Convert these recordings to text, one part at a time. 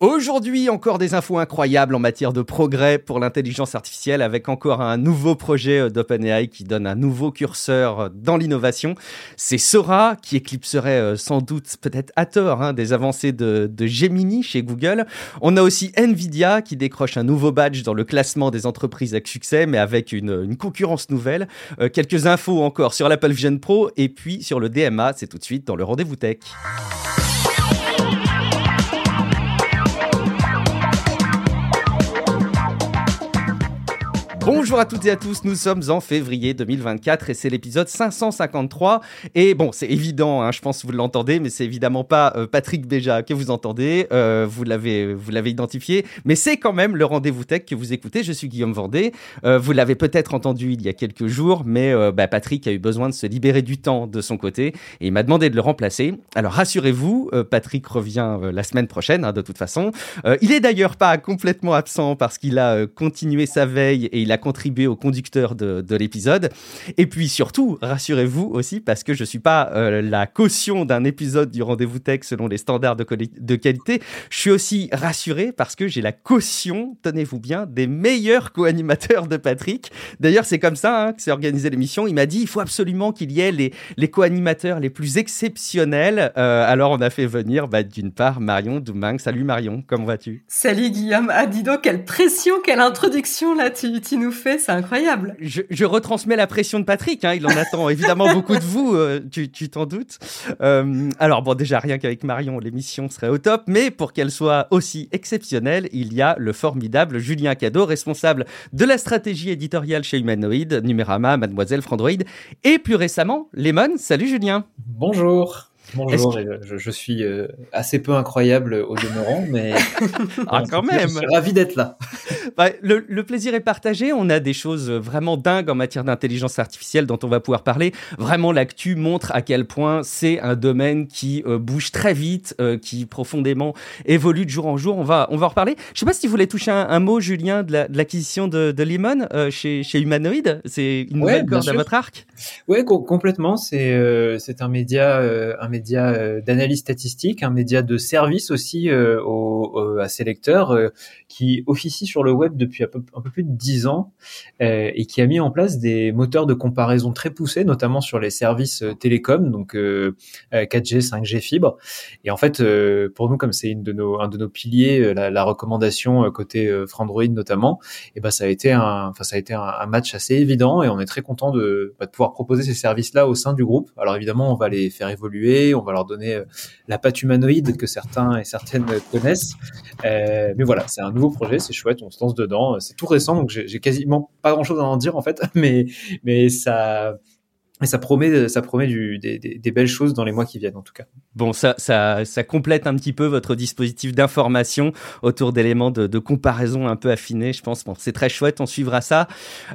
Aujourd'hui, encore des infos incroyables en matière de progrès pour l'intelligence artificielle avec encore un nouveau projet euh, d'OpenAI qui donne un nouveau curseur euh, dans l'innovation. C'est Sora qui éclipserait euh, sans doute, peut-être à tort, hein, des avancées de, Gemini chez Google. On a aussi Nvidia qui décroche un nouveau badge dans le classement des entreprises avec succès, mais avec une, concurrence nouvelle. Quelques infos encore sur l'Apple Vision Pro et puis sur le DMA. C'est tout de suite dans le rendez-vous tech. Bonjour à toutes et à tous, nous sommes en février 2024 et c'est l'épisode 553. Et bon, c'est évident, hein, je pense que vous l'entendez, mais c'est évidemment pas euh, Patrick Béja que vous entendez, euh, vous l'avez identifié, mais c'est quand même le rendez-vous tech que vous écoutez. Je suis Guillaume Vendée. Euh, vous l'avez peut-être entendu il y a quelques jours, mais bah, Patrick a eu besoin de se libérer du temps de son côté et il m'a demandé de le remplacer. Alors rassurez-vous, Patrick revient la semaine prochaine, hein, de toute façon. Il est d'ailleurs pas complètement absent parce qu'il a continué sa veille et il a contribué au conducteur de, de l'épisode. Et puis surtout, rassurez-vous aussi parce que je suis pas euh, la caution d'un épisode du rendez-vous tech selon les standards de qualité. Je suis aussi rassuré parce que j'ai la caution, tenez-vous bien, des meilleurs co-animateurs de Patrick. D'ailleurs, c'est comme ça hein, que s'est organisée l'émission. Il m'a dit il faut absolument qu'il y ait les, les co-animateurs les plus exceptionnels. Euh, alors, on a fait venir bah, d'une part Marion Doumang. Salut Marion, comment vas-tu? Salut Guillaume. Ah, dis donc, quelle pression, quelle introduction là tu, tu nous fais, c'est incroyable. je, je retransmets la pression de Patrick. Hein, il en attend évidemment beaucoup de vous, euh, tu tu t'en doutes. Euh, alors bon, déjà rien qu'avec Marion, l'émission serait au top, mais pour qu'elle soit aussi exceptionnelle, il y a le formidable Julien Cadeau, responsable de la stratégie éditoriale chez Humanoid, Numérama, Mademoiselle Frandroid, et plus récemment Lemon. Salut Julien. Bonjour. Bonjour, je, je suis euh, assez peu incroyable au demeurant, mais Ah, quand même. je suis ravi d'être là. Bah, le, le plaisir est partagé. On a des choses vraiment dingues en matière d'intelligence artificielle dont on va pouvoir parler. Vraiment, l'actu montre à quel point c'est un domaine qui euh, bouge très vite, euh, qui profondément évolue de jour en jour. On va, on va en reparler. Je sais pas si tu voulais toucher un, un mot, Julien, de la- de l'acquisition de, euh, chez, chez Humanoid. C'est une Ouais, nouvelle corde à votre arc? Ouais, co- complètement. C'est un média, un média euh, d'analyse statistique, un média de service aussi euh, au- au- à ses lecteurs, euh, qui officie sur le web depuis un peu, plus de dix ans euh, et qui a mis en place des moteurs de comparaison très poussés, notamment sur les services euh, télécoms, donc euh, euh, 4G, 5G fibre. Et en fait, euh, pour nous, comme c'est une de nos, un de nos piliers, euh, la, la recommandation euh, côté euh, Frandroid notamment, et ben ça a été un, enfin ça a été un, match assez évident et on est très content de, bah, de pouvoir proposer ces services-là au sein du groupe. Alors évidemment, on va les faire évoluer, on va leur donner euh, la patte humanoïde que certains et certaines connaissent. Euh, mais voilà, c'est un nouveau projet, c'est chouette, on se lance dedans. C'est tout récent, donc j'ai j'ai quasiment pas grand-chose à en dire en fait, mais mais ça et ça promet ça promet des, belles choses dans les mois qui viennent en tout cas. Bon, ça, complète un petit peu votre dispositif d'information autour d'éléments de, comparaison un peu affinés, je pense. Bon, c'est très chouette, on suivra ça.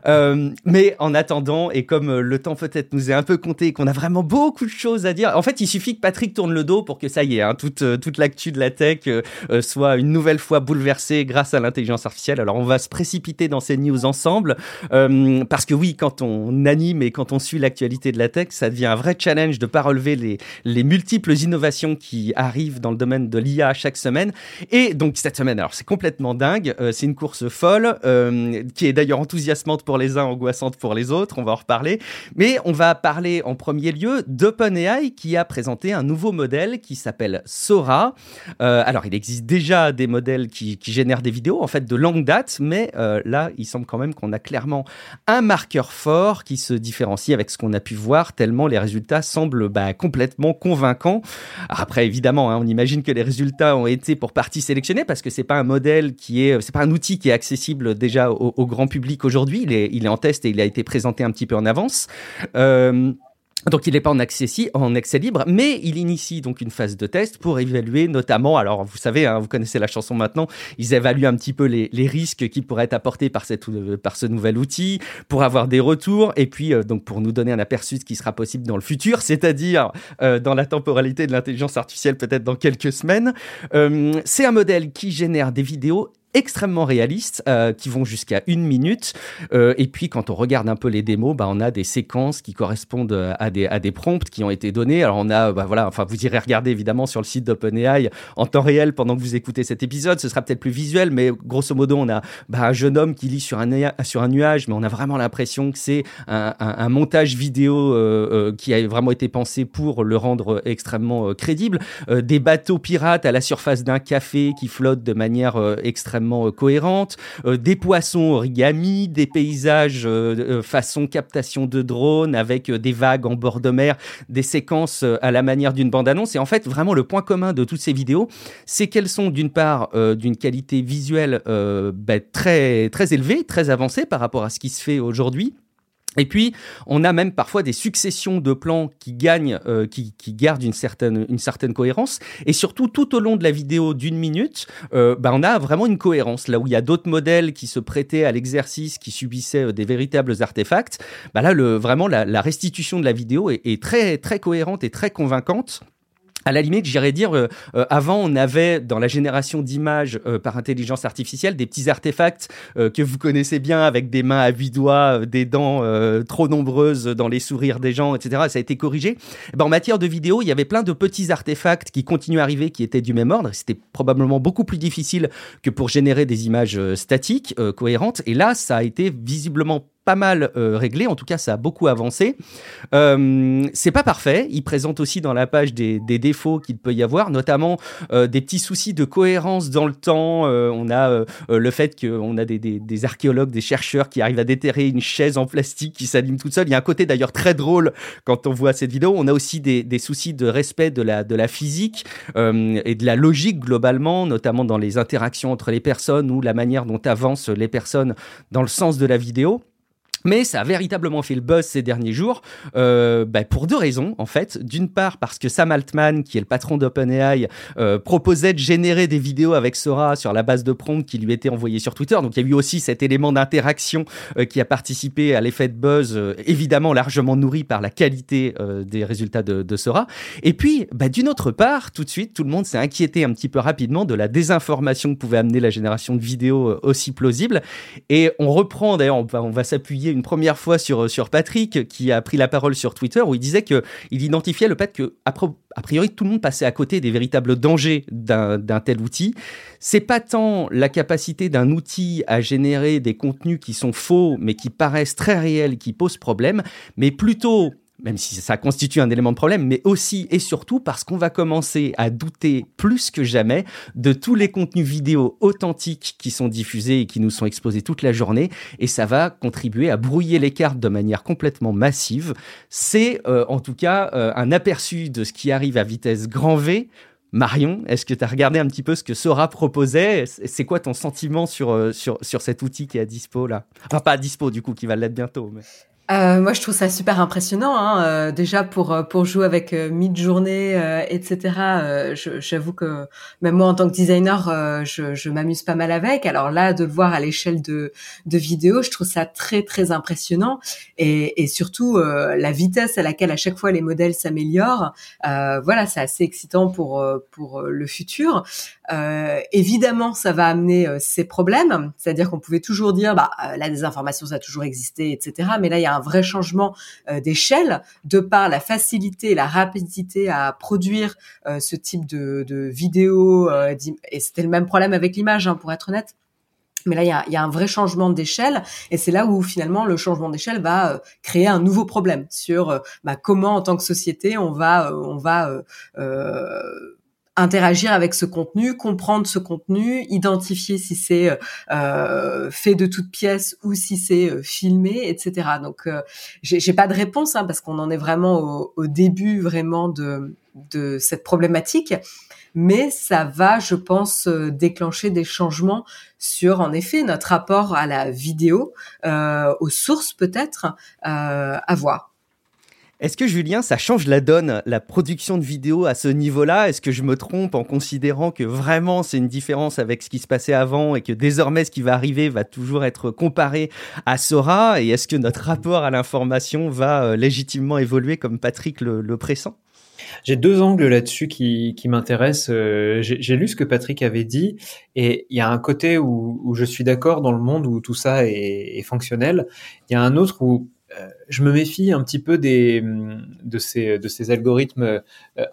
Euh, mais en attendant, et comme euh, le temps peut-être nous est un peu compté et qu'on a vraiment beaucoup de choses à dire, en fait, il suffit que Patrick tourne le dos pour que ça y est, hein, toute, euh, toute l'actu de la tech soit une nouvelle fois bouleversée grâce à l'intelligence artificielle. Alors, on va se précipiter dans ces news ensemble, parce que oui, quand on anime et quand on suit l'actualité de la tech, ça devient un vrai challenge de pas relever les, les multiples innovations qui arrivent dans le domaine de l'IA chaque semaine. Et donc cette semaine, alors c'est complètement dingue, euh, c'est une course folle, euh, qui est d'ailleurs enthousiasmante pour les uns, angoissante pour les autres, on va en reparler. Mais on va parler en premier lieu d'OpenAI qui a présenté un nouveau modèle qui s'appelle Sora. Euh, alors il existe déjà des modèles qui, génèrent des vidéos, en fait de longue date, mais là il semble quand même qu'on a clairement un marqueur fort qui se différencie avec ce qu'on a pu voir, tellement les résultats semblent bah, complètement convaincants. Après, évidemment, hein, on imagine que les résultats ont été pour partie sélectionnés parce que c'est pas un modèle qui est, c'est pas un outil qui est accessible déjà au, grand public aujourd'hui. Il est, il est en test et il a été présenté un petit peu en avance. Euh, donc il n'est pas en accès, libre, mais il initie donc une phase de test pour évaluer notamment, alors vous savez, hein, vous connaissez la chanson maintenant, ils évaluent un petit peu les, risques qui pourraient être apportés par, cette, par ce nouvel outil, pour avoir des retours, et puis euh, donc pour nous donner un aperçu de ce qui sera possible dans le futur, c'est-à-dire euh, dans la temporalité de l'intelligence artificielle peut-être dans quelques semaines. Euh, c'est un modèle qui génère des vidéos extrêmement réalistes euh, qui vont jusqu'à une minute. Euh, et puis quand on regarde un peu les démos, bah, on a des séquences qui correspondent euh, à des, à des prompts qui ont été donnés. Alors on a, bah, voilà, enfin vous irez regarder évidemment sur le site d'OpenAI en temps réel pendant que vous écoutez cet épisode. Ce sera peut-être plus visuel, mais grosso modo on a bah, un jeune homme qui lit sur un, sur un nuage, mais on a vraiment l'impression que c'est un, un, un, montage vidéo euh, euh, qui a vraiment été pensé pour le rendre extrêmement crédible. des bateaux pirates à la surface d'un café qui flottent de manière extrêmement euh, cohérente, euh, des poissons origami, des paysages euh, façon captation de drone avec des vagues en bord de mer, des séquences à la manière d'une bande-annonce. Et en fait, vraiment, le point commun de toutes ces vidéos, c'est qu'elles sont d'une part d'une qualité visuelle bah, très, très élevée, très avancée par rapport à ce qui se fait aujourd'hui et puis, on a même parfois des successions de plans qui gagnent, euh, qui, qui, gardent une certaine, une certaine cohérence. Et surtout, tout au long de la vidéo d'une minute, euh, bah, on a vraiment une cohérence. Là où il y a d'autres modèles qui se prêtaient à l'exercice, qui subissaient euh, des véritables artefacts, bah là, le, vraiment, la, la restitution de la vidéo est, est très, très cohérente et très convaincante à la limite, j'irais dire, euh, euh, avant, on avait dans la génération d'images euh, par intelligence artificielle des petits artefacts que vous connaissez bien avec des mains à huit doigts, des dents trop nombreuses dans les sourires des gens, etc. Ça a été corrigé. Eh ben, en matière de vidéo, il y avait plein de petits artefacts qui continuent à arriver, qui étaient du même ordre. C'était probablement beaucoup plus difficile que pour générer des images statiques, cohérentes. Et là, ça a été visiblement pas mal euh, réglé, en tout cas ça a beaucoup avancé. Euh, c'est pas parfait, il présente aussi dans la page des, des défauts qu'il peut y avoir, notamment euh, des petits soucis de cohérence dans le temps. Euh, on a euh, le fait qu'on a des, des, des, archéologues, des chercheurs qui arrivent à déterrer une chaise en plastique qui s'anime toute seule. Il y a un côté d'ailleurs très drôle quand on voit cette vidéo. On a aussi des, des soucis de respect de la, de la physique et de la logique globalement, notamment dans les interactions entre les personnes ou la manière dont avancent les personnes dans le sens de la vidéo. Mais ça a véritablement fait le buzz ces derniers jours euh, bah pour deux raisons en fait. D'une part parce que Sam Altman, qui est le patron d'OpenAI, euh, proposait de générer des vidéos avec Sora sur la base de prompts qui lui étaient envoyées sur Twitter. Donc il y a eu aussi cet élément d'interaction euh, qui a participé à l'effet de buzz, euh, évidemment largement nourri par la qualité euh, des résultats de, de, Sora. Et puis bah, d'une autre part, tout de suite, tout le monde s'est inquiété un petit peu rapidement de la désinformation que pouvait amener la génération de vidéos euh, aussi plausible. Et on reprend d'ailleurs, on va s'appuyer une première fois sur, sur Patrick, qui a pris la parole sur Twitter, où il disait qu'il identifiait le fait que, a priori, tout le monde passait à côté des véritables dangers d'un tel outil. C'est pas tant la capacité d'un outil à générer des contenus qui sont faux, mais qui paraissent très réels, qui posent problème, mais plutôt même si ça constitue un élément de problème, mais aussi et surtout parce qu'on va commencer à douter plus que jamais de tous les contenus vidéo authentiques qui sont diffusés et qui nous sont exposés toute la journée, et ça va contribuer à brouiller les cartes de manière complètement massive. C'est euh, en tout cas euh, un aperçu de ce qui arrive à vitesse grand V Marion, est-ce que tu as regardé un petit peu ce que Sora proposait? C'est quoi ton sentiment sur, euh, sur, sur cet outil qui est à dispo là? Enfin, pas à dispo du coup, qui va l'être bientôt. Mais... Euh, moi, je trouve ça super impressionnant. Hein. Euh, déjà pour euh, pour jouer avec euh, mid-journée, euh, etc. J'avoue que même moi, en tant que designer, je, je m'amuse pas mal avec. Alors là, de le voir à l'échelle de de vidéo, je trouve ça très très impressionnant. Et, et surtout la vitesse à laquelle à chaque fois les modèles s'améliorent. voilà, c'est assez excitant pour pour le futur. Évidemment, ça va amener ses problèmes. C'est-à-dire qu'on pouvait toujours dire, bah la désinformation, ça a toujours existé, etc. Mais là, il y a un vrai changement euh, d'échelle de par la facilité et la rapidité à produire euh, ce type de, de vidéos. Euh, et c'était le même problème avec l'image, hein, pour être honnête. Mais là, il y a, y a, un vrai changement d'échelle, et c'est là où finalement le changement d'échelle va euh, créer un nouveau problème sur euh, bah, comment, en tant que société, on va, on va interagir avec ce contenu, comprendre ce contenu, identifier si c'est euh, fait de toutes pièces ou si c'est euh, filmé, etc. Donc, euh, j'ai pas de réponse hein, parce qu'on en est vraiment au, au, début vraiment de, de cette problématique, mais ça va, je pense, euh, déclencher des changements sur, en effet, notre rapport à la vidéo, euh, aux sources peut-être, à voir. Est-ce que Julien, ça change la donne, la production de vidéos à ce niveau-là? Est-ce que je me trompe en considérant que vraiment c'est une différence avec ce qui se passait avant et que désormais ce qui va arriver va toujours être comparé à Sora? Et est-ce que notre rapport à l'information va euh, légitimement évoluer comme Patrick le, pressent? J'ai deux angles là-dessus qui, m'intéressent. Euh, j'ai lu ce que Patrick avait dit et il y a un côté où, je suis d'accord dans le monde où tout ça est, est fonctionnel. Il y a un autre où euh, je me méfie un petit peu des, de, ces, de ces algorithmes euh,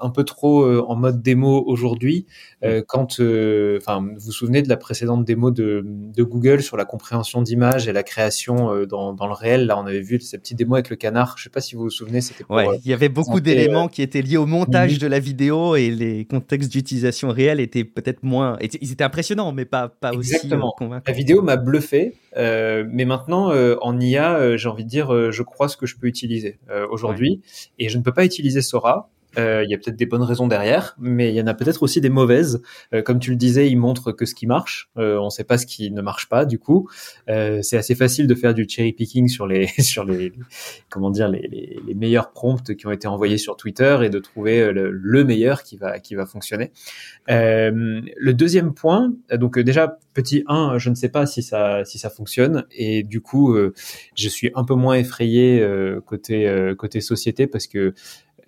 un peu trop euh, en mode démo aujourd'hui. Mm. quand, enfin, vous vous souvenez de la précédente démo de, de Google sur la compréhension d'images et la création dans, dans, le réel? Là, on avait vu cette petite démo avec le canard. Je sais pas si vous vous souvenez. C'était ouais, il y avait beaucoup d'éléments qui étaient liés au montage de la vidéo et les contextes d'utilisation réels étaient peut-être moins. Ils étaient impressionnants, mais pas, pas Exactement. aussi convaincants. La vidéo m'a bluffé. Euh, mais maintenant, euh, en IA, j'ai envie de dire, je crois ce que je peux utiliser euh, aujourd'hui. Et je ne peux pas utiliser Sora il y a peut-être des bonnes raisons derrière, mais il y en a peut-être aussi des mauvaises. Euh, comme tu le disais, il montre que ce qui marche. Euh, on ne sait pas ce qui ne marche pas. Du coup, euh, c'est assez facile de faire du cherry picking sur les sur les comment dire les, les, meilleurs prompts qui ont été envoyés sur Twitter et de trouver le, le meilleur qui va qui va fonctionner. le deuxième point, donc déjà petit 1, je ne sais pas si ça si ça fonctionne et du coup, je suis un peu moins effrayé côté côté société parce que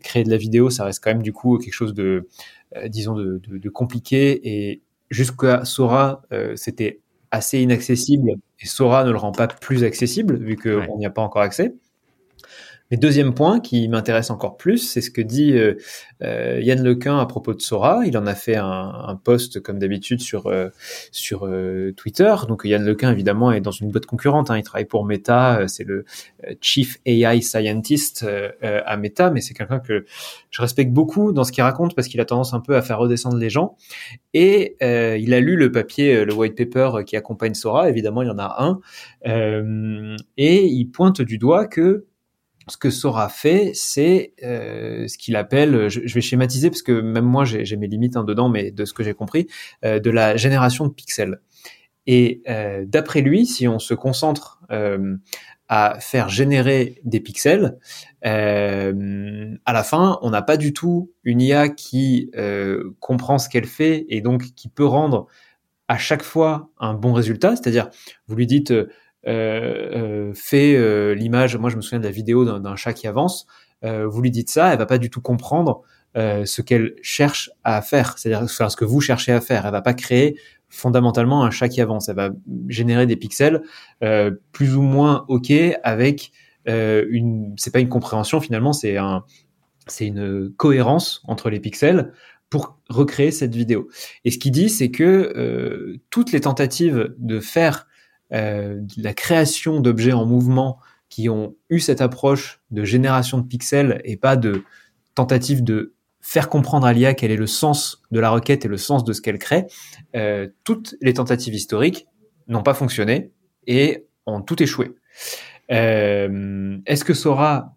créer de la vidéo, ça reste quand même du coup quelque chose de, euh, disons, de, de, de, compliqué. Et jusqu'à Sora, euh, c'était assez inaccessible. Et Sora ne le rend pas plus accessible, vu qu'on n'y a pas encore accès. Mais deuxième point qui m'intéresse encore plus, c'est ce que dit euh, euh, Yann Lequin à propos de Sora. Il en a fait un, un post comme d'habitude sur euh, sur euh, Twitter. Donc Yann Lequin évidemment est dans une boîte concurrente. Hein. Il travaille pour Meta. C'est le Chief AI Scientist à Meta, mais c'est quelqu'un que je respecte beaucoup dans ce qu'il raconte parce qu'il a tendance un peu à faire redescendre les gens. Et il a lu le papier, le white paper qui accompagne Sora. Évidemment, il y en a un. et il pointe du doigt que ce que Sora fait, c'est euh, ce qu'il appelle, je, vais schématiser parce que même moi j'ai mes limites hein, dedans, mais de ce que j'ai compris, euh, de la génération de pixels. Et euh, d'après lui, si on se concentre à faire générer des pixels, à la fin, on n'a pas du tout une IA qui comprend ce qu'elle fait et donc qui peut rendre à chaque fois un bon résultat. C'est-à-dire, vous lui dites fait euh, l'image. Moi, je me souviens de la vidéo d'un chat qui avance. vous lui dites ça, elle va pas du tout comprendre ce qu'elle cherche à faire, c'est-à-dire ce que vous cherchez à faire. Elle va pas créer fondamentalement un chat qui avance. Elle va générer des pixels euh, plus ou moins ok avec euh, une. C'est pas une compréhension finalement, c'est un, c'est une cohérence entre les pixels pour recréer cette vidéo. Et ce qu'il dit, c'est que euh, toutes les tentatives de faire euh, la création d'objets en mouvement qui ont eu cette approche de génération de pixels et pas de tentative de faire comprendre à l'IA quel est le sens de la requête et le sens de ce qu'elle crée, euh, toutes les tentatives historiques n'ont pas fonctionné et ont tout échoué. Euh, Est-ce que Sora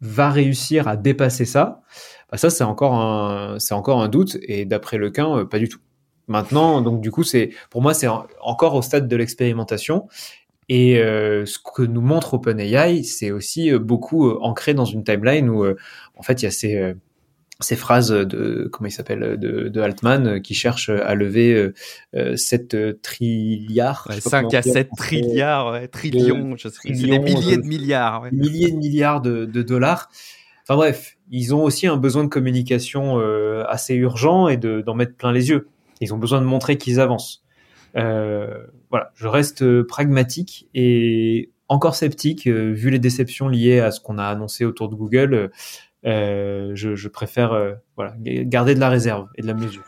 va réussir à dépasser ça? Bah Ça, c'est encore encore un doute et d'après Lequin, euh, pas du tout. Maintenant, donc du coup, c'est pour moi, c'est encore au stade de l'expérimentation. Et euh, ce que nous montre OpenAI, c'est aussi euh, beaucoup euh, ancré dans une timeline où, en fait, il y a ces, ces phrases de comment il s'appelle de, de, Altman qui cherche à lever 7 trilliards. 5 à 7 trilliards, ouais, trillions, je sais, c'est des milliers de milliards. Ouais. Milliers de milliards de, de, dollars. Enfin bref, ils ont aussi un besoin de communication assez urgent et d'en mettre plein les yeux. Ils ont besoin de montrer qu'ils avancent. Euh, voilà, je reste pragmatique et encore sceptique euh, vu les déceptions liées à ce qu'on a annoncé autour de Google. Euh, je, je, préfère euh, voilà garder de la réserve et de la mesure.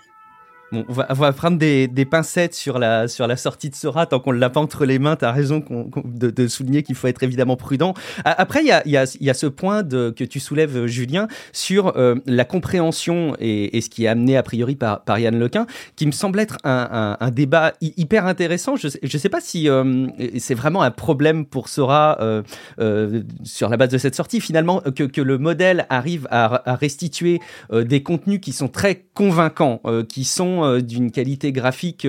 Bon, on, va, on va prendre des, des, pincettes sur la, sur la sortie de Sora tant qu'on ne l'a pas entre les mains. Tu as raison de, de, souligner qu'il faut être évidemment prudent. Après, il y a, y, a, y a, ce point de, que tu soulèves, Julien, sur euh, la compréhension et, et, ce qui est amené a priori par, par Yann Lequin, qui me semble être un, un, un débat hyper intéressant. Je ne sais pas si euh, c'est vraiment un problème pour Sora euh, euh, sur la base de cette sortie, finalement, que, que le modèle arrive à, à restituer euh, des contenus qui sont très convaincants, qui sont sont d'une qualité graphique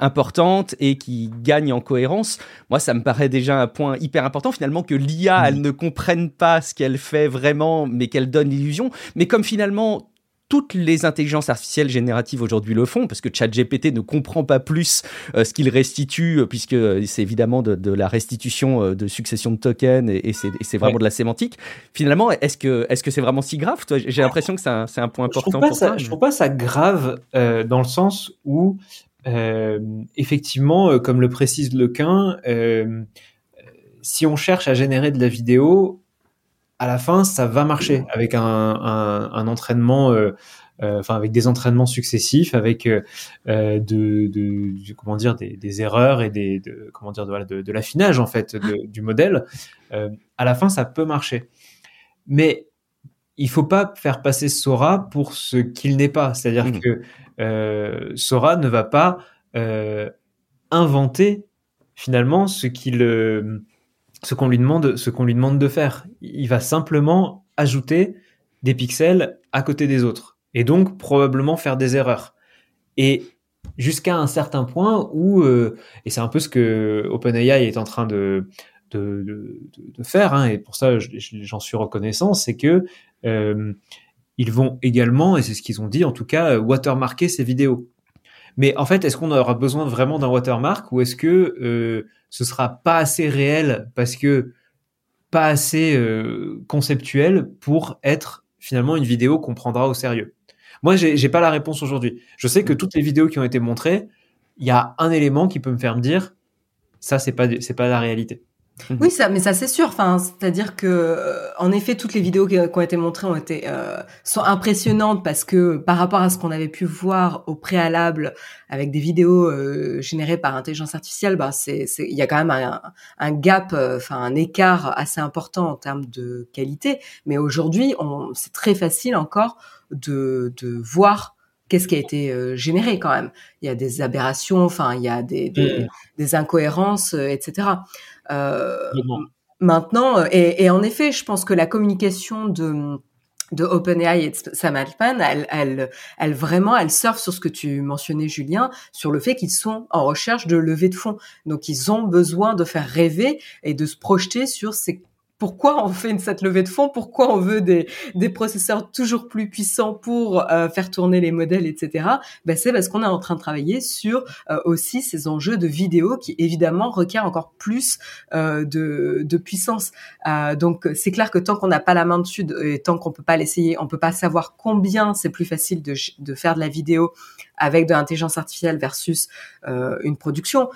importante et qui gagnent en cohérence, moi, ça me paraît déjà un point hyper important finalement que l'IA, elle ne comprenne pas ce qu'elle fait vraiment, mais qu'elle donne l'illusion. Mais comme finalement toutes les intelligences artificielles génératives aujourd'hui le font, parce que ChatGPT ne comprend pas plus euh, ce qu'il restitue, euh, puisque c'est évidemment de, la restitution euh, de succession de tokens et, c'est vraiment de la sémantique. Finalement, est-ce que est-ce que c'est vraiment si grave J'ai l'impression que c'est un, point important. Je trouve pas, ça, je trouve pas ça grave dans le sens où effectivement, comme le précise Lequin, si on cherche à générer de la vidéo, à la fin, ça va marcher avec un, un, un entraînement, euh, euh, enfin avec des entraînements successifs, avec euh, de, de, comment dire des, des, erreurs et des de, comment dire de, de, l'affinage en fait du modèle. à la fin, ça peut marcher, mais il faut pas faire passer Sora pour ce qu'il n'est pas. C'est-à-dire mmh. que Sora ne va pas inventer finalement ce qu'il ce qu'on lui demande, ce qu'on lui demande de faire. Il va simplement ajouter des pixels à côté des autres et donc probablement faire des erreurs. Et jusqu'à un certain point où, euh, et c'est un peu ce que OpenAI est en train de, de, de, faire, hein, et pour ça j'en suis reconnaissant, c'est que euh, ils vont également, et c'est ce qu'ils ont dit en tout cas, watermarker ces vidéos. Mais en fait, est-ce qu'on aura besoin vraiment d'un watermark ou est-ce que euh, ce sera pas assez réel parce que pas assez euh, conceptuel pour être finalement une vidéo qu'on prendra au sérieux? Moi, j'ai pas la réponse aujourd'hui. Je sais que toutes les vidéos qui ont été montrées, il y a un élément qui peut me faire me dire ça, c'est pas c'est pas la réalité. Mhm. Oui, ça, mais ça c'est sûr. Enfin, c'est-à-dire que, euh, en effet, toutes les vidéos qui, ont été montrées ont été euh, sont impressionnantes parce que par rapport à ce qu'on avait pu voir au préalable avec des vidéos euh, générées par intelligence artificielle, bah c'est il y a quand même un, un gap, enfin un écart assez important en termes de qualité. Mais aujourd'hui, c'est très facile encore de de voir qu'est-ce qui a été généré quand même. Il y a des aberrations, enfin il y a des, des, mm. des incohérences, etc. Euh, maintenant, euh, et, en effet, je pense que la communication de de OpenAI et de Sam Altman, elle, elle, elle vraiment, elle surfe sur ce que tu mentionnais, Julien, sur le fait qu'ils sont en recherche de levée de fonds. Donc, ils ont besoin de faire rêver et de se projeter sur ces pourquoi on fait une, cette levée de fonds, pourquoi on veut des, des processeurs toujours plus puissants pour euh, faire tourner les modèles, etc. Ben c'est parce qu'on est en train de travailler sur euh, aussi ces enjeux de vidéo qui évidemment requièrent encore plus euh, de, de, puissance. donc c'est clair que tant qu'on n'a pas la main dessus et tant qu'on peut pas l'essayer, on peut pas savoir combien c'est plus facile de, de faire de la vidéo avec de l'intelligence artificielle versus une production.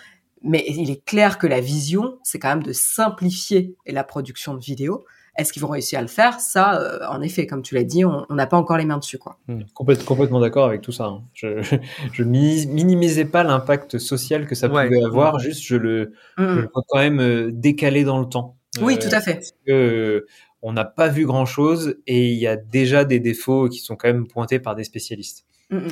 Mais il est clair que la vision, c'est quand même de simplifier la production de vidéos. Est-ce qu'ils vont réussir à le faire? Ça, euh, en effet, comme tu l'as dit, on n'a pas encore les mains dessus. Quoi. Hmm. complètement d'accord avec tout ça. Hein. Je, je minimisais pas l'impact social que ça pouvait avoir, juste je le, je le vois quand même euh, décalé dans le temps. Oui, tout à fait. Parce que, on n'a pas vu grand-chose et il y a déjà des défauts qui sont quand même pointés par des spécialistes. Hmm,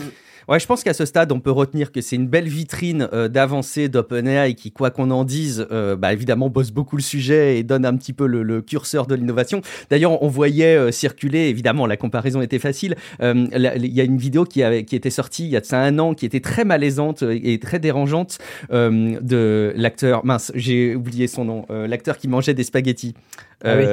Ouais, je pense qu'à ce stade, on peut retenir que c'est une belle vitrine euh, d'avancée d'OpenAI qui, quoi qu'on en dise, euh, bah, évidemment bosse beaucoup le sujet et donne un petit peu le, curseur de l'innovation. D'ailleurs, on voyait euh, circuler, évidemment, la comparaison était facile. Il y a une vidéo qui, avait, qui était sortie il y a de ça un an, qui était très malaisante et très dérangeante de l'acteur. Mince, j'ai oublié son nom. l'acteur qui mangeait des spaghettis. Ah oui.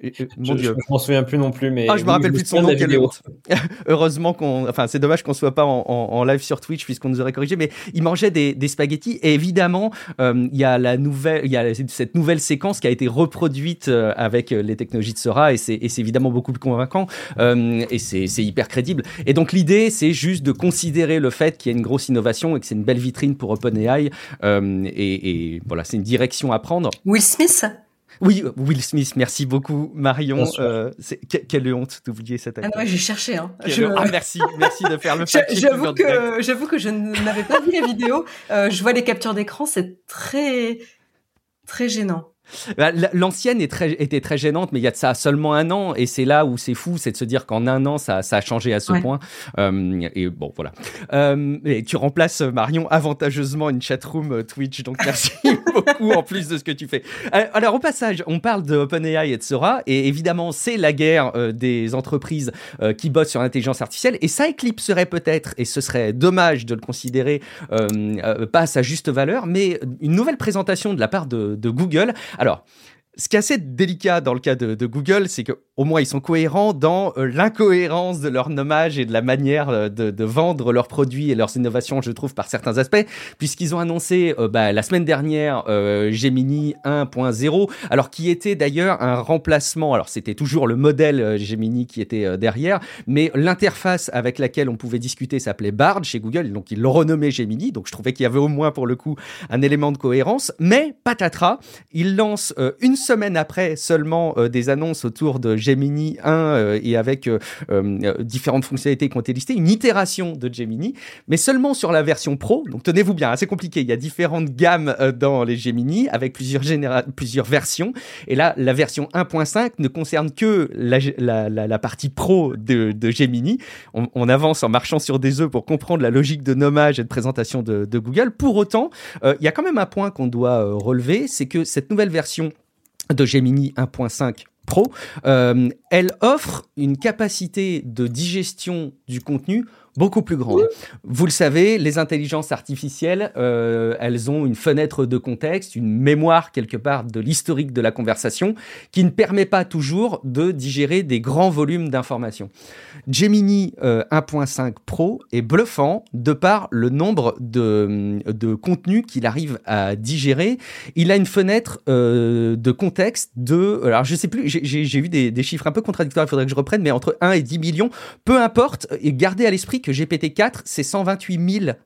Mon je, Dieu. Je, m'en souviens plus non plus, mais. Ah, je me rappelle plus de son nom. Heureusement qu'on. Enfin, c'est dommage qu'on soit pas en, en, live sur Twitch puisqu'on nous aurait corrigé, mais il mangeait des, des spaghettis. Et évidemment, euh, il y a la nouvelle, il y a cette nouvelle séquence qui a été reproduite euh, avec euh, les technologies de Sora et c'est évidemment beaucoup plus convaincant euh, et c'est hyper crédible. Et donc l'idée, c'est juste de considérer le fait qu'il y a une grosse innovation et que c'est une belle vitrine pour OpenAI. Euh, et, et voilà, c'est une direction à prendre. Will Smith? Oui, Will Smith, merci beaucoup Marion. Euh, quelle honte d'oublier cette acteur. Ah j'ai cherché. Hein. Ah merci, merci de faire le J'avoue que j'avoue que je n'avais pas vu la vidéo. Euh, je vois les captures d'écran, c'est très très gênant. Bah, l'ancienne était très gênante, mais il y a de ça seulement un an, et c'est là où c'est fou, c'est de se dire qu'en un an, ça, a changé à ce point. Euh, et bon, voilà. Euh, et tu remplaces Marion avantageusement une chatroom euh, Twitch, donc merci beaucoup en plus de ce que tu fais. Alors au passage, on parle de OpenAI et de Sora, et évidemment, c'est la guerre des entreprises qui bossent sur l'intelligence artificielle, et ça éclipserait peut-être, et ce serait dommage de le considérer pas à sa juste valeur, mais une nouvelle présentation de la part de, de Google alors, ce qui est assez délicat dans le cas de, Google, c'est qu'au moins ils sont cohérents dans euh, l'incohérence de leur nommage et de la manière euh, de, vendre leurs produits et leurs innovations, je trouve, par certains aspects, puisqu'ils ont annoncé euh, bah, la semaine dernière Gemini 1.0, alors qui était d'ailleurs un remplacement. Alors c'était toujours le modèle Gemini qui était derrière, mais l'interface avec laquelle on pouvait discuter s'appelait Bard chez Google, donc ils l'ont renommé Gemini. Donc je trouvais qu'il y avait au moins pour le coup un élément de cohérence. Mais patatras, ils lancent une semaine après seulement euh, des annonces autour de Gemini 1 euh, et avec euh, différentes fonctionnalités qui ont été listées, une itération de Gemini, mais seulement sur la version Pro. Donc tenez-vous bien, c'est compliqué. Il y a différentes gammes dans les Gemini avec plusieurs, plusieurs versions. Et là, la version 1.5 ne concerne que la, partie Pro de, Gemini. On, avance en marchant sur des œufs pour comprendre la logique de nommage et de présentation de Google. Pour autant, il y a quand même un point qu'on doit relever, c'est que cette nouvelle version de Gemini 1.5 Pro, euh, elle offre une capacité de digestion du contenu beaucoup plus grande. Vous le savez, les intelligences artificielles, euh, elles ont une fenêtre de contexte, une mémoire quelque part de l'historique de la conversation qui ne permet pas toujours de digérer des grands volumes d'informations. Gemini 1.5 euh, Pro est bluffant de par le nombre de, de contenus qu'il arrive à digérer. Il a une fenêtre de contexte de, alors je sais plus, j'ai eu des, des, chiffres un peu contradictoires, il faudrait que je reprenne, mais entre 1 et 10 millions, peu importe, et gardez à l'esprit que GPT-4, c'est 128 000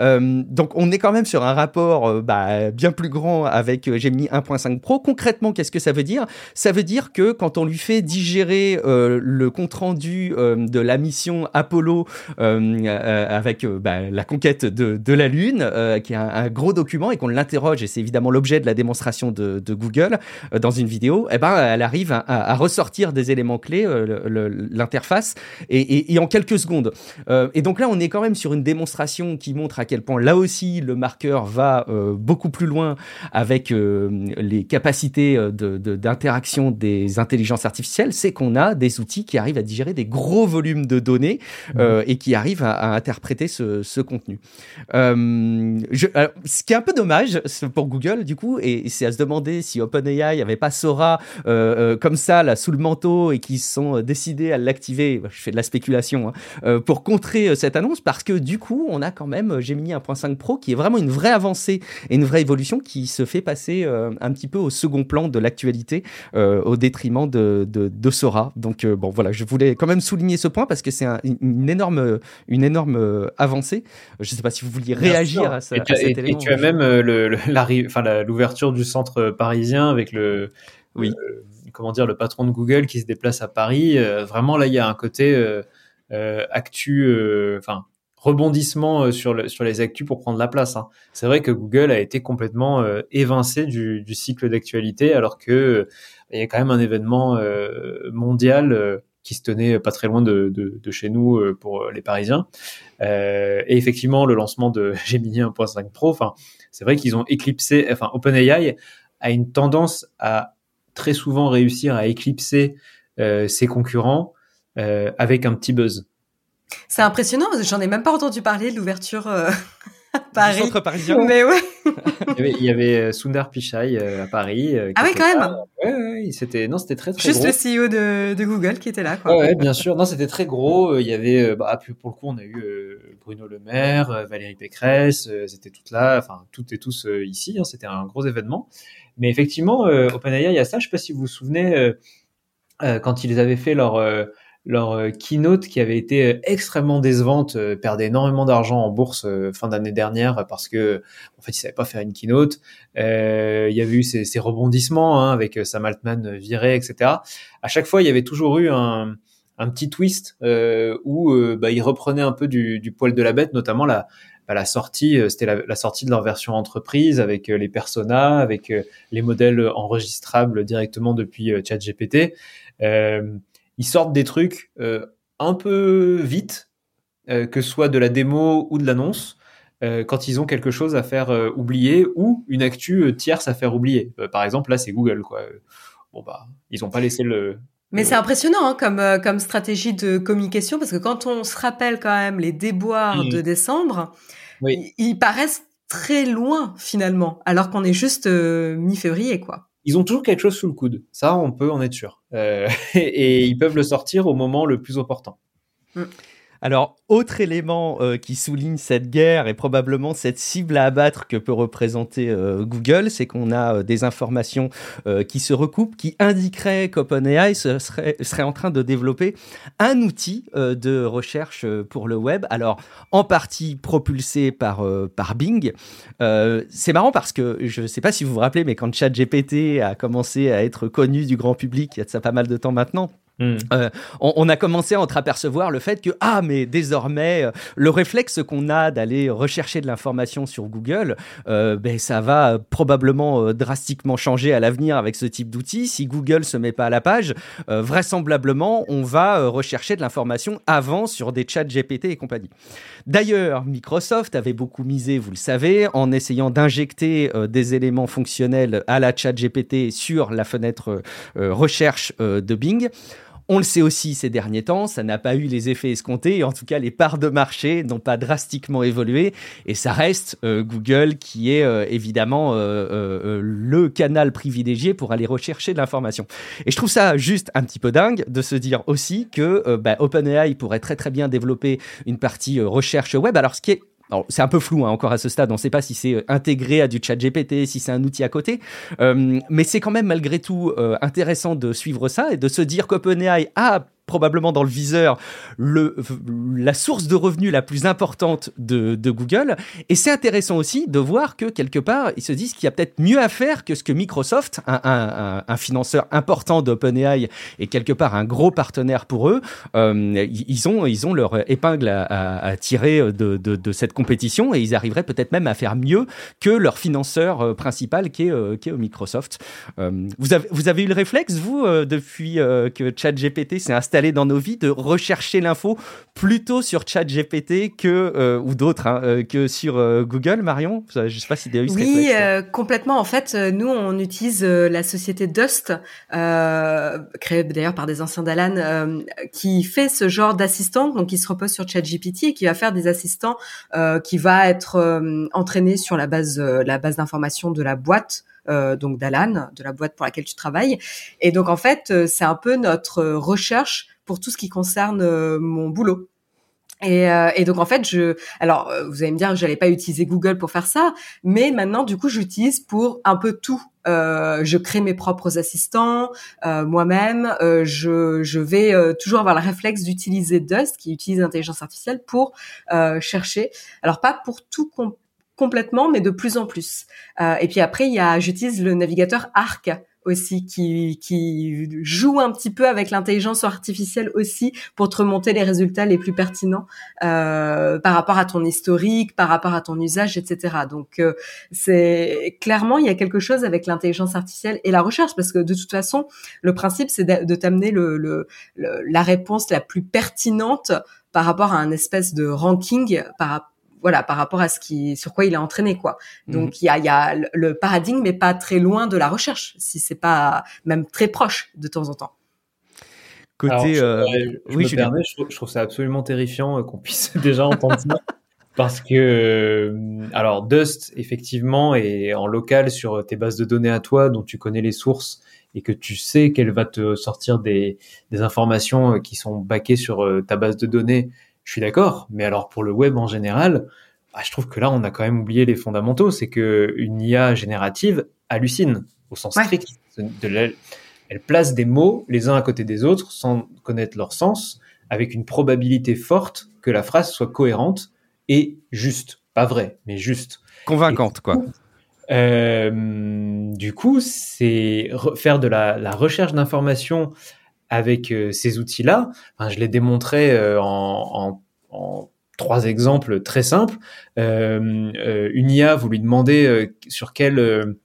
Euh, donc on est quand même sur un rapport euh, bah, bien plus grand avec euh, Gemini 1.5 Pro. Concrètement, qu'est-ce que ça veut dire? Ça veut dire que quand on lui fait digérer le compte rendu de la mission Apollo avec bah, la conquête de, la Lune, qui est un, gros document, et qu'on l'interroge, et c'est évidemment l'objet de la démonstration de, Google dans une vidéo, eh ben elle arrive à, ressortir des éléments clés, l'interface, et, en quelques secondes. et donc là, on est quand même sur une démonstration qui montre à quel point là aussi le marqueur va euh, beaucoup plus loin avec euh, les capacités euh, d'interaction des intelligences artificielles, c'est qu'on a des outils qui arrivent à digérer des gros volumes de données mmh. et qui arrivent à, interpréter ce, contenu. Je, ce qui est un peu dommage pour Google du coup, et, c'est à se demander si OpenAI avait pas Sora comme ça là sous le manteau et qui sont décidés à l'activer. Je fais de la spéculation hein, pour contrer cette annonce parce que du coup on a quand même euh, Gemini 1.5 Pro qui est vraiment une vraie avancée et une vraie évolution qui se fait passer euh, un petit peu au second plan de l'actualité euh, au détriment de, de, Sora. Donc bon voilà, je voulais quand même souligner ce point parce que c'est une énorme, une énorme avancée. Je ne sais pas si vous vouliez réagir à, ça, et, cet élément. Et tu as même l'ouverture du centre parisien avec le, oui. comment dire, le patron de Google qui se déplace à Paris. vraiment là, il y a un côté actu, enfin rebondissement euh, sur, le, sur les actus pour prendre la place. Hein. C'est vrai que Google a été complètement euh, évincé du, du cycle d'actualité, alors que euh, y a quand même un événement mondial qui se tenait pas très loin de, de, de chez nous pour les Parisiens. et effectivement, le lancement de Gemini 1.5 Pro, enfin, c'est vrai qu'ils ont éclipsé, enfin, OpenAI a une tendance à très souvent réussir à éclipser ses concurrents avec un petit buzz. C'est impressionnant j'en ai même pas entendu parler de l'ouverture euh, à Paris. Du centre parisien. Mais ouais. il, y avait, euh, Sundar Pichai euh, à Paris. ah ouais, quand même. Ouais, ouais, c'était non, c'était très très Juste le CEO de, de, Google qui était là. Quoi. Ouais, bien sûr. Non, c'était très gros. Il y avait, bah, pour le coup, on a eu Bruno Le Maire, Valérie Pécresse. c'était toutes là, enfin toutes et tous ici. Hein, c'était un gros événement. Mais effectivement, OpenAI, il y a ça. Je sais pas si vous vous souvenez quand ils avaient fait leur leur euh, keynote qui avait été euh, extrêmement décevante, euh, perdait énormément d'argent en bourse fin d'année dernière parce que en fait ils savaient pas faire une keynote. Euh, il y avait eu ces, rebondissements hein, avec Sam Altman viré, etc. À chaque fois il y avait toujours eu un, petit twist où bah, il reprenait un peu du, poil de la bête, notamment la, la sortie, c'était la, sortie de leur version entreprise avec les personas, avec les modèles enregistrables directement depuis ChatGPT. Ils sortent des trucs un peu vite, que ce soit de la démo ou de l'annonce. quand ils ont quelque chose à faire oublier ou une actu tierce à faire oublier. par exemple, là, c'est Google, quoi. Bon bah, ils n'ont pas laissé le, mais c'est impressionnant hein, comme, euh, comme stratégie de communication parce que quand on se rappelle quand même les déboires de décembre, ils, paraissent très loin finalement, alors qu'on est juste euh, mi-février quoi. Ils ont toujours quelque chose sous le coude, ça on peut en être sûr, euh, et ils peuvent le sortir au moment le plus important. Mm. Alors, autre élément euh, qui souligne cette guerre et probablement cette cible à abattre que peut représenter euh, Google, c'est qu'on a euh, des informations qui se recoupent, qui indiqueraient qu'OpenAI serait, en train de développer un outil de recherche pour le web. Alors, en partie propulsé par, par Bing. c'est marrant parce que je ne sais pas si vous vous rappelez, mais quand ChatGPT a commencé à être connu du grand public, il y a de ça pas mal de temps maintenant, Hmm. Euh, on, a commencé à entreapercevoir le fait que ah mais désormais euh, le réflexe qu'on a d'aller rechercher de l'information sur Google, euh, ben ça va probablement drastiquement changer à l'avenir avec ce type d'outil. Si Google se met pas à la page, vraisemblablement on va rechercher de l'information avant sur des chats GPT et compagnie. D'ailleurs, Microsoft avait beaucoup misé, vous le savez, en essayant d'injecter des éléments fonctionnels à la chat GPT sur la fenêtre recherche de Bing. On le sait aussi ces derniers temps, ça n'a pas eu les effets escomptés, en tout cas les parts de marché n'ont pas drastiquement évolué, et ça reste euh, Google qui est euh, évidemment euh, le canal privilégié pour aller rechercher de l'information. Et je trouve ça juste un petit peu dingue de se dire aussi que bah, OpenAI pourrait très très bien développer une partie recherche web. Alors ce qui est c'est un peu flou hein, encore à ce stade, on ne sait pas si c'est euh, intégré à du chat GPT, si c'est un outil à côté, euh, mais c'est quand même malgré tout euh, intéressant de suivre ça et de se dire qu'OpenAI a probablement dans le viseur le, la source de revenus la plus importante de, Google. Et c'est intéressant aussi de voir que quelque part, ils se disent qu'il y a peut-être mieux à faire que ce que Microsoft, un, financeur important d'OpenAI et quelque part un gros partenaire pour eux, euh, ils, ont, ils ont leur épingle à, tirer de, de, cette compétition et ils arriveraient peut-être même à faire mieux que leur financeur euh, principal qui est, euh, qui est Microsoft. vous, avez, vous avez eu le réflexe, vous, depuis que ChatGPT s'est installé dans nos vies, de rechercher l'info plutôt sur ChatGPT que euh, ou d'autres hein, euh, que sur euh, Google. Marion, je sais pas si tu as eu ce Oui, complètement. En fait, nous on utilise la société Dust, créée d'ailleurs par des anciens d'Alan, qui fait ce genre d'assistant, donc qui se repose sur ChatGPT et qui va faire des assistants qui va être entraîné sur la base la base d'information de la boîte euh, donc d'Alan, de la boîte pour laquelle tu travailles. Et donc en fait, euh, c'est un peu notre recherche pour tout ce qui concerne euh, mon boulot. Et, et, donc en fait, je, alors vous allez me dire, j'allais pas utiliser Google pour faire ça, mais maintenant du coup, j'utilise pour un peu tout. Euh, je crée mes propres assistants euh, moi-même. Euh, je, je vais toujours avoir le réflexe d'utiliser Dust, qui utilise l'intelligence artificielle, pour chercher. Alors pas pour tout complètement, mais de plus en plus. Euh, et puis après, il y a, j'utilise le navigateur Arc aussi qui, qui joue un petit peu avec l'intelligence artificielle aussi pour te remonter les résultats les plus pertinents euh, par rapport à ton historique, par rapport à ton usage, etc. Donc euh, c'est clairement il y a quelque chose avec l'intelligence artificielle et la recherche parce que de toute façon le principe c'est de, t'amener le, le, la réponse la plus pertinente par rapport à un espèce de ranking par voilà par rapport à ce qui sur quoi il est entraîné quoi. Donc il y a, y a le paradigme n'est pas très loin de la recherche si c'est pas même très proche de temps en temps. Côté je, euh, oui, je, permets, je, trouve, ça absolument terrifiant euh, qu'on puisse déjà entendre ça parce que euh, alors Dust effectivement est en local sur tes bases de données à toi dont tu connais les sources et que tu sais qu'elle va te sortir des, des informations qui sont baquées sur ta base de données je suis d'accord, mais alors pour le web en général, bah, je trouve que là, on a quand même oublié les fondamentaux. C'est que une IA générative hallucine au sens strict. elle place des mots les uns à côté des autres sans connaître leur sens, avec une probabilité forte que la phrase soit cohérente et juste. Pas vrai, mais juste. Convaincante, quoi. Euh, du coup, c'est faire de la, la recherche avec euh, ces outils-là. Je l'ai démontré euh, en, en, en trois exemples très simples. une IA, vous lui demandez sur quel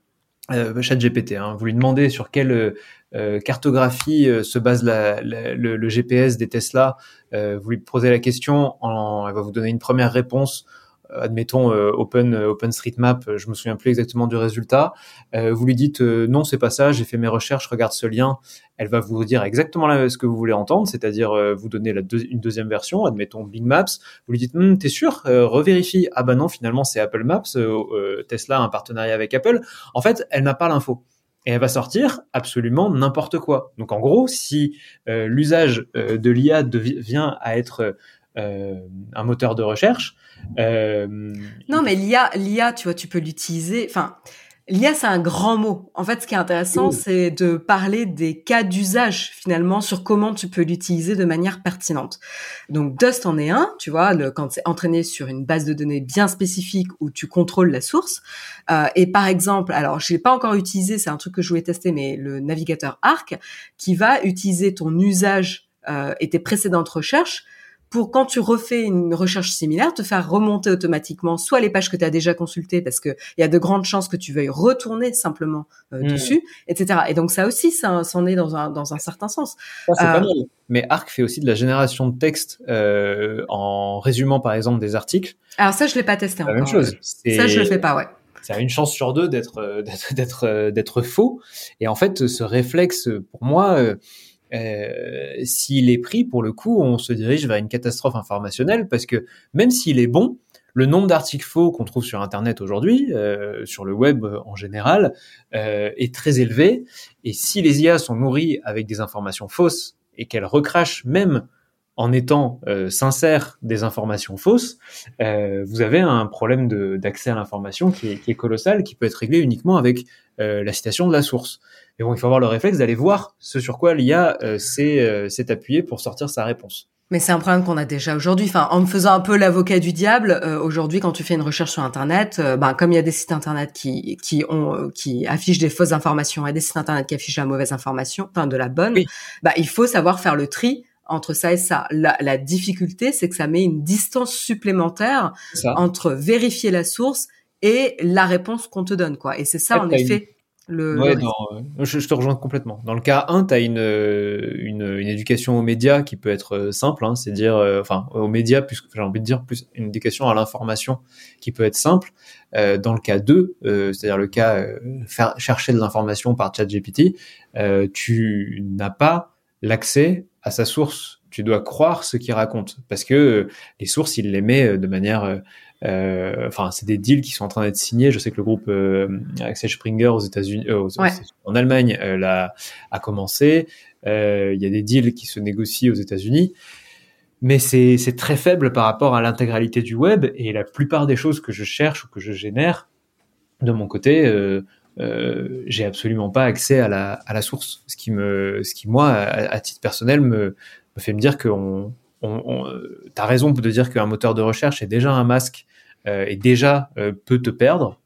chat GPT, hein, vous lui demandez sur quelle cartographie se base la, le, le, GPS des Tesla. vous lui posez la question, elle va vous donner une première réponse euh, admettons euh, Open euh, OpenStreetMap, je me souviens plus exactement du résultat. vous lui dites non, c'est pas ça, j'ai fait mes recherches, regarde ce lien. Elle va vous dire exactement ce que vous voulez entendre, c'est-à-dire vous donner une deuxième version, admettons Big Maps. Vous lui dites hm, t'es sûr, revérifie. Ah bah non, finalement c'est Apple Maps. Tesla a un partenariat avec Apple. En fait, elle n'a pas l'info et elle va sortir absolument n'importe quoi. Donc en gros, si l'usage de l'IA vient à être un moteur de recherche, euh... Non, mais l'IA, l'IA, tu vois, tu peux l'utiliser. Enfin, l'IA, c'est un grand mot. En fait, ce qui est intéressant, c'est de parler des cas d'usage finalement sur comment tu peux l'utiliser de manière pertinente. Donc, Dust en est un. Tu vois, le, quand c'est entraîné sur une base de données bien spécifique où tu contrôles la source. Euh, et par exemple, alors, je l'ai pas encore utilisé, c'est un truc que je voulais tester, mais le navigateur Arc qui va utiliser ton usage euh, et tes précédentes recherches pour quand tu refais une recherche similaire, te faire remonter automatiquement soit les pages que tu as déjà consultées parce que il y a de grandes chances que tu veuilles retourner simplement euh, hmm. dessus, etc. Et donc ça aussi, ça, en est dans un, dans un certain sens. Euh, Mais Arc fait aussi de la génération de texte euh, en résumant par exemple des articles. Alors ça, je l'ai pas testé encore. La même chose. Ça, je le fais pas, ouais. Ça a une chance sur deux d'être d'être d'être faux. Et en fait, ce réflexe, pour moi euh, s'il est pris, pour le coup, on se dirige vers une catastrophe informationnelle parce que même s'il est bon, le nombre d'articles faux qu'on trouve sur Internet aujourd'hui, euh, sur le web en général, euh, est très élevé. Et si les IA sont nourries avec des informations fausses et qu'elles recrachent même en étant euh, sincères des informations fausses, euh, vous avez un problème d'accès à l'information qui est, colossal, qui peut être réglé uniquement avec la citation de la source. Mais bon, il faut avoir le réflexe d'aller voir ce sur quoi l'IA euh, euh, s'est appuyé pour sortir sa réponse. Mais c'est un problème qu'on a déjà aujourd'hui. Enfin, en me faisant un peu l'avocat du diable, euh, aujourd'hui, quand tu fais une recherche sur Internet, ben, comme il y a des sites Internet qui qui ont qui affichent des fausses informations et des sites Internet qui affichent la mauvaise information, enfin de la bonne, bah il faut savoir faire le tri entre ça et ça. La, la difficulté, c'est que ça met une distance supplémentaire entre vérifier la source et la réponse qu'on te donne, quoi. Et c'est ça, en effet. Le, ouais, je, te rejoins complètement. Dans le cas 1, tu as une, une, une, éducation aux médias qui peut être euh, simple, hein, c'est dire, euh, enfin, aux médias, plus j'ai envie de dire, plus une éducation à l'information qui peut être simple. Euh, dans le cas 2, euh, c'est-à-dire le cas euh, faire chercher de l'information par ChatGPT, tu n'as pas l'accès à sa source. Tu dois croire ce qu'il raconte parce que les sources, il les met de manière euh, enfin, c'est des deals qui sont en train d'être signés. Je sais que le groupe euh, Axel Springer aux États-Unis, euh, en Allemagne, a commencé. Il y a des deals qui se négocient aux États-Unis mais c'est, c'est très faible par rapport à l'intégralité du web et la plupart des choses que je cherche ou que je génère de mon côté, euh, euh, j'ai absolument pas accès à la, à la source, ce qui me, ce qui moi, à, à titre personnel, me, me fait me dire qu'on on, on tu as raison de dire qu'un moteur de recherche est déjà un masque euh, et déjà euh, peut te perdre.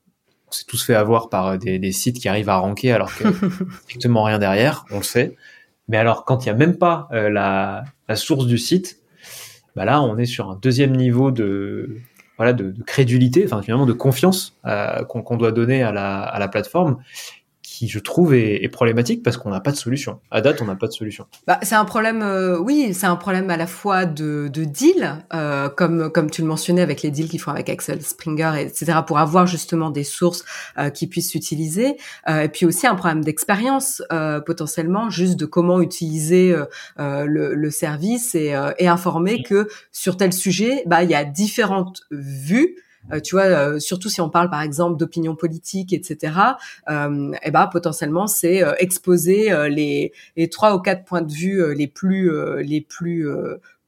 On s'est tous fait avoir par des, des, sites qui arrivent à ranker alors qu'il n'y a strictement rien derrière, on le sait. Mais alors, quand il n'y a même pas euh, la, la, source du site, bah là, on est sur un deuxième niveau de, voilà, de, de crédulité, enfin finalement de confiance euh, qu'on doit donner à la, à la plateforme qui je trouve est, est problématique parce qu'on n'a pas de solution. À date, on n'a pas de solution. Bah, c'est un problème, euh, oui, c'est un problème à la fois de, de deal, euh, comme comme tu le mentionnais avec les deals qu'ils font avec Axel Springer, etc., pour avoir justement des sources euh, qui puissent s'utiliser, euh, et puis aussi un problème d'expérience euh, potentiellement, juste de comment utiliser euh, le, le, service et, et informer que sur tel sujet, bah il y a différentes vues tu vois, euh, surtout si on parle par exemple d'opinion politique, etc. Euh, et eh ben potentiellement c'est euh, exposer les, les trois ou quatre points de vue les plus les plus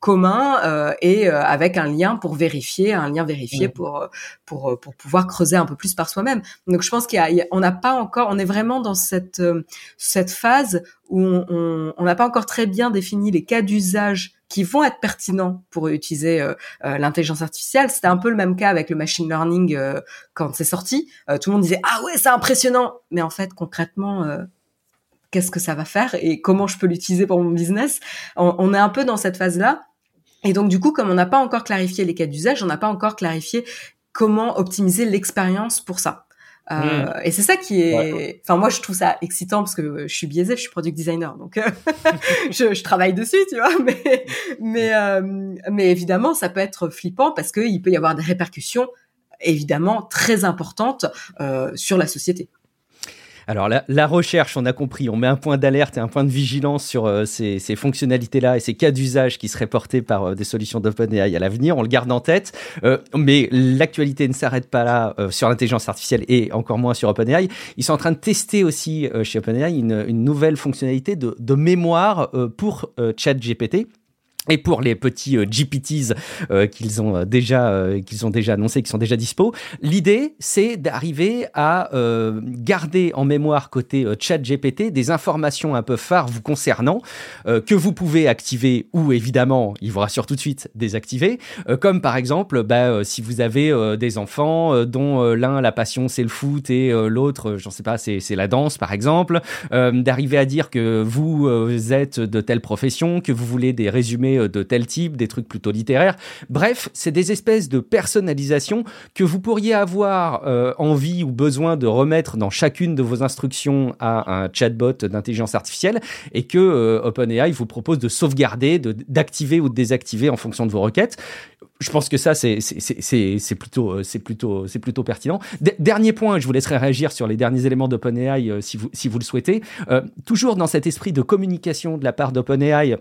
commun euh, et avec un lien pour vérifier, un lien vérifié mmh. pour pour pour pouvoir creuser un peu plus par soi-même. Donc je pense qu'il y a, on n'a pas encore, on est vraiment dans cette cette phase où on n'a pas encore très bien défini les cas d'usage qui vont être pertinents pour utiliser euh, euh, l'intelligence artificielle. C'était un peu le même cas avec le machine learning euh, quand c'est sorti. tout le monde disait ah ouais c'est impressionnant, mais en fait concrètement qu'est-ce que ça va faire et comment je peux l'utiliser pour mon business? On, est un peu dans cette phase là. Et donc du coup, comme on n'a pas encore clarifié les cas d'usage, on n'a pas encore clarifié comment optimiser l'expérience pour ça. Euh, hmm. Et c'est ça qui est. Enfin, moi, je trouve ça excitant parce que je suis biaisée, je suis product designer, donc euh, je, je, travaille dessus, tu vois. Mais mais euh, mais évidemment, ça peut être flippant parce qu'il peut y avoir des répercussions évidemment très importantes euh, sur la société. Alors la, recherche, on a compris, on met un point d'alerte et un point de vigilance sur euh, ces, fonctionnalités-là et ces cas d'usage qui seraient portés par euh, des solutions d'OpenAI à l'avenir. On le garde en tête, euh, mais l'actualité ne s'arrête pas là sur l'intelligence artificielle et encore moins sur OpenAI. Ils sont en train de tester aussi chez OpenAI une, nouvelle fonctionnalité de, de mémoire pour ChatGPT et pour les petits euh, GPTs euh, qu'ils ont euh, déjà qu'ils ont déjà annoncé, qui sont déjà dispo, l'idée c'est d'arriver à garder en mémoire côté Chat GPT des informations un peu phares vous concernant que vous pouvez activer ou évidemment, il vous rassure tout de suite, désactiver, comme par exemple bah, si vous avez des enfants dont l'un la passion c'est le foot et l'autre, j'en sais pas, c'est la danse par exemple, d'arriver à dire que vous êtes de telle profession, que vous voulez des résumés euh, de tel type, des trucs plutôt littéraires. Bref, c'est des espèces de personnalisation que vous pourriez avoir euh, envie ou besoin de remettre dans chacune de vos instructions à un chatbot d'intelligence artificielle et que euh, OpenAI vous propose de sauvegarder, d'activer ou de désactiver en fonction de vos requêtes. Je pense que ça, c'est plutôt, c'est plutôt, plutôt pertinent. dernier point, je vous laisserai réagir sur les derniers éléments d'OpenAI si, vous, si vous le souhaitez. toujours dans cet esprit de communication de la part d'OpenAI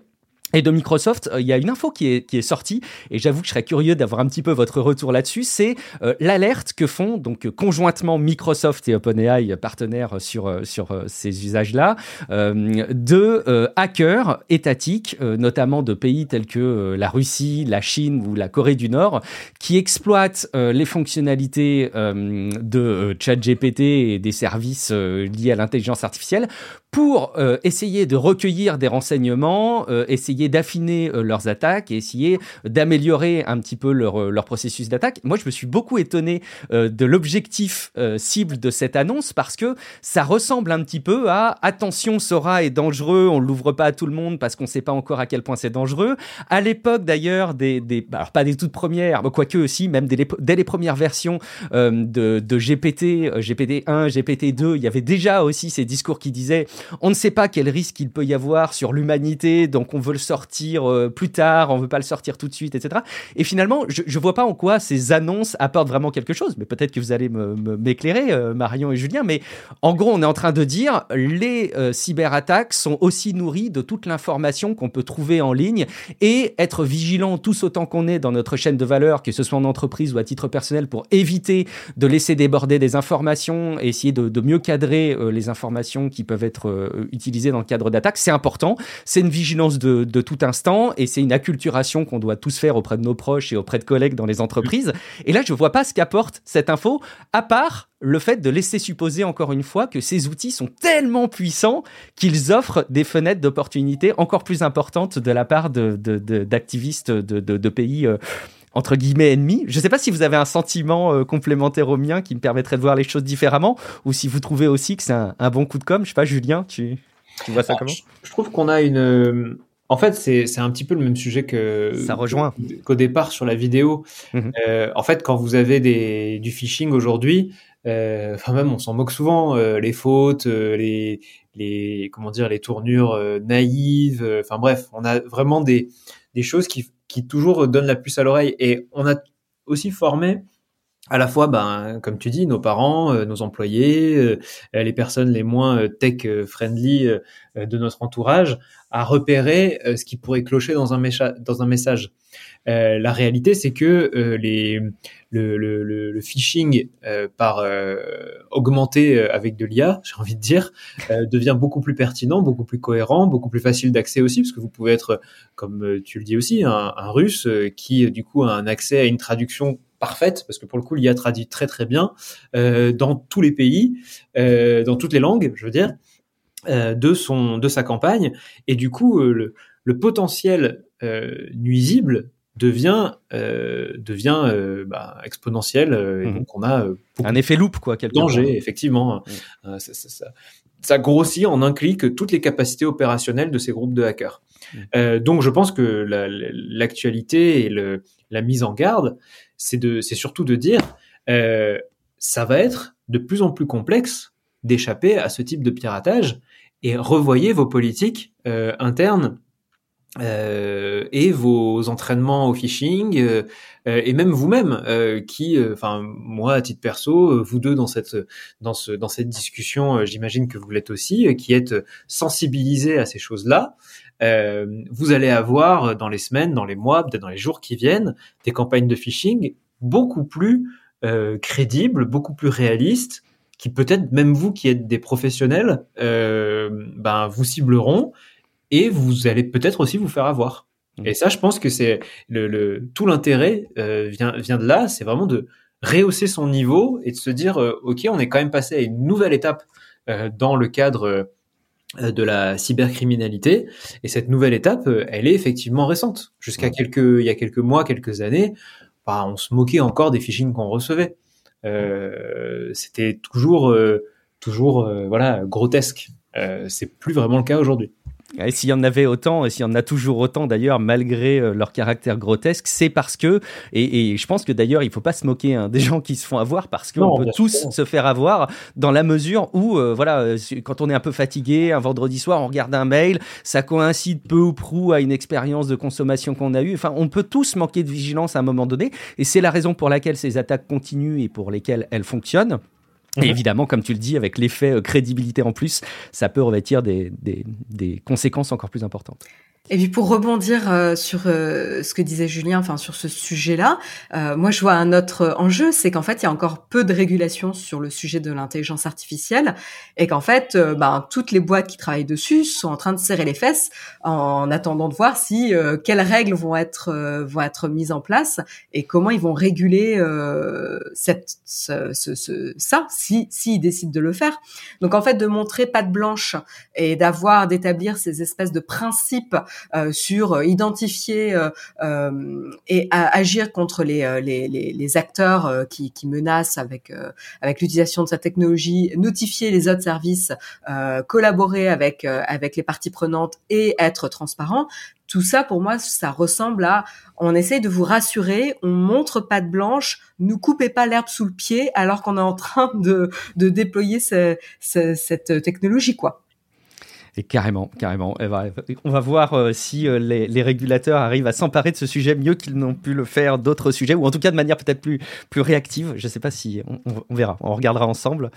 et de Microsoft, euh, il y a une info qui est, sortie, et j'avoue que je serais curieux d'avoir un petit peu votre retour là-dessus, c'est euh, l'alerte que font donc conjointement Microsoft et OpenAI, partenaires sur, sur ces usages-là, euh, de hackers étatiques, notamment de pays tels que la Russie, la Chine ou la Corée du Nord, qui exploitent les fonctionnalités de ChatGPT et des services liés à l'intelligence artificielle pour essayer de recueillir des renseignements, essayer d'affiner euh, leurs attaques essayer d'améliorer un petit peu leur, euh, leur processus d'attaque. Moi, je me suis beaucoup étonné euh, de l'objectif cible de cette annonce parce que ça ressemble un petit peu à attention, Sora est dangereux, on l'ouvre pas à tout le monde parce qu'on sait pas encore à quel point c'est dangereux. À l'époque d'ailleurs des, des, alors pas des toutes premières, quoique aussi, même dès les, dès les premières versions de, de GPT, GPT 1, GPT 2, il y avait déjà aussi ces discours qui disaient on ne sait pas quel risque il peut y avoir sur l'humanité, donc on veut le sortir euh, plus tard, on veut pas le sortir tout de suite, etc. Et finalement, je, je vois pas en quoi ces annonces apportent vraiment quelque chose, mais peut-être que vous allez m'éclairer, me, euh, Marion et Julien. Mais en gros, on est en train de dire les euh, cyberattaques sont aussi nourries de toute l'information qu'on peut trouver en ligne et être vigilant tous autant qu'on est dans notre chaîne de valeur, que ce soit en entreprise ou à titre personnel, pour éviter de laisser déborder des informations et essayer de mieux cadrer les informations qui peuvent être utilisées dans le cadre d'attaques, c'est important. C'est une vigilance de, de tout instant et c'est une acculturation qu'on doit tous faire auprès de nos proches et auprès de collègues dans les entreprises. Et là, je vois pas ce qu'apporte cette info, à part le fait de laisser supposer encore une fois que ces outils sont tellement puissants qu'ils offrent des fenêtres d'opportunité encore plus importantes de la part d'activistes de, de, de, pays euh, entre guillemets ennemis. Je ne sais pas si vous avez un sentiment euh, complémentaire au mien qui me permettrait de voir les choses différemment ou si vous trouvez aussi que c'est un, un, bon coup de com. Je sais pas, Julien, tu, tu vois ça ah, comment? je trouve qu'on a une en fait, c'est un petit peu le même sujet que ça rejoint qu'au départ sur la vidéo. Mhm. Euh, en fait, quand vous avez des, du phishing aujourd'hui, euh, enfin même on s'en moque souvent, euh, les fautes, euh, les, les comment dire, les tournures euh, naïves. Enfin bref, on a vraiment des, des choses qui, qui toujours donnent la puce à l'oreille. Et on a aussi formé à la fois, ben, comme tu dis, nos parents, euh, nos employés, euh, les personnes les moins euh, tech friendly de notre entourage, à repérer ce qui pourrait clocher dans un message. La réalité, c'est que les, le, le, le, phishing par augmenté avec de l'IA, j'ai envie de dire, devient beaucoup plus pertinent, beaucoup plus cohérent, beaucoup plus facile d'accès aussi, parce que vous pouvez être, comme tu le dis aussi, un, un russe qui du coup a un accès à une traduction parfaite, parce que pour le coup, l'IA traduit très très bien euh, dans tous les pays, euh, dans toutes les langues, je veux dire, euh, de son de sa campagne, et du coup, le, le, potentiel nuisible devient euh, devient euh, bah, exponentiel et Mhm. donc on a euh, Un effet loupe, quoi, quelque danger effectivement Euh, ça, ça- ça- ça grossit en un clic toutes les capacités opérationnelles de ces groupes de hackers Mhm. Euh, donc je pense que la- la- l'actualité et le, la mise en garde c'est de c'est surtout de dire euh, ça va être de plus en plus complexe d'échapper à ce type de piratage et revoyez vos politiques euh, internes euh, et vos entraînements au phishing euh, euh, et même vous-même euh, qui euh, enfin moi à titre perso euh, vous deux dans cette dans ce dans cette discussion j'imagine que vous l'êtes aussi qui êtes sensibilisés à ces choses-là. Vous allez avoir dans les semaines dans les mois peut-être dans les jours qui viennent des campagnes de phishing beaucoup plus crédibles beaucoup plus réalistes qui peut-être même vous qui êtes des professionnels ben vous cibleront et vous allez peut-être aussi vous faire avoir. Mhm. Et ça, je pense que c'est le, le tout l'intérêt euh, vient vient de là, c'est vraiment de rehausser son niveau et de se dire euh, ok, on est quand même passé à une nouvelle étape euh, dans le cadre euh, de la cybercriminalité et cette nouvelle étape, euh, elle est effectivement récente. Jusqu'à quelques il y a quelques mois, quelques années, bah, on se moquait encore des phishing qu'on recevait. Euh, C'était toujours euh, toujours voilà grotesque. Euh, c'est plus vraiment le cas aujourd'hui. Et s'il y en avait autant, et s'il y en a toujours autant d'ailleurs, malgré euh, leur caractère grotesque, c'est parce que, et, et je pense que d'ailleurs, il faut pas se moquer hein, des gens qui se font avoir, parce qu'on peut tous sûr. se faire avoir dans la mesure où, euh, voilà, euh, quand on est un peu fatigué, un vendredi soir, on regarde un mail, ça coïncide peu ou prou à une expérience de consommation qu'on a eue. Enfin, on peut tous manquer de vigilance à un moment donné, et c'est la raison pour laquelle ces attaques continuent et pour lesquelles elles fonctionnent. Et Mhm. évidemment, comme tu le dis, avec l'effet euh, crédibilité en plus, ça peut revêtir des, des, des conséquences encore plus importantes. Et puis pour rebondir euh, sur euh, ce que disait Julien, enfin sur ce sujet-là, euh, moi je vois un autre enjeu, c'est qu'en fait il y a encore peu de régulation sur le sujet de l'intelligence artificielle et qu'en fait euh, ben, toutes les boîtes qui travaillent dessus sont en train de serrer les fesses en attendant de voir si quelles règles vont être vont être mises en place et comment ils vont réguler cette ce, ce- ça si s'ils décident de le faire. Donc en fait de montrer patte blanche et d'avoir d'établir ces espèces de principes sur euh, identifier euh, euh, et agir contre les, euh, les, les, les acteurs euh, qui, qui menacent avec euh, avec l'utilisation de cette technologie, notifier les autres services, euh, collaborer avec euh, avec les parties prenantes et être transparent. Tout ça, pour moi, ça ressemble à on essaye de vous rassurer, on montre patte blanche, nous coupez pas l'herbe sous le pied alors qu'on est en train de, de déployer ce- ce- cette technologie, quoi. Et carrément, carrément. Eh ben, On va voir euh, si euh, les, régulateurs arrivent à s'emparer de ce sujet mieux qu'ils n'ont pu le faire d'autres sujets, ou en tout cas de manière peut-être plus, plus réactive. Je ne sais pas si on, verra, on regardera ensemble.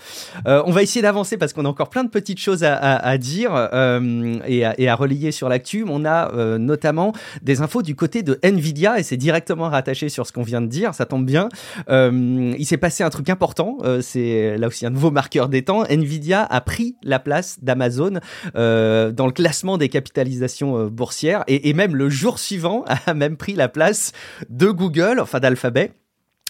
Euh, on va essayer d'avancer parce qu'on a encore plein de petites choses à, dire et, à, et à relayer sur l'actu. On a notamment des infos du côté de Nvidia et c'est directement rattaché sur ce qu'on vient de dire. Ça tombe bien. Il s'est passé un truc important. c'est là aussi un nouveau marqueur des temps. Nvidia a pris la place d'Amazon dans le classement des capitalisations euh, boursières et, même le jour suivant a même pris la place de Google, enfin d'Alphabet.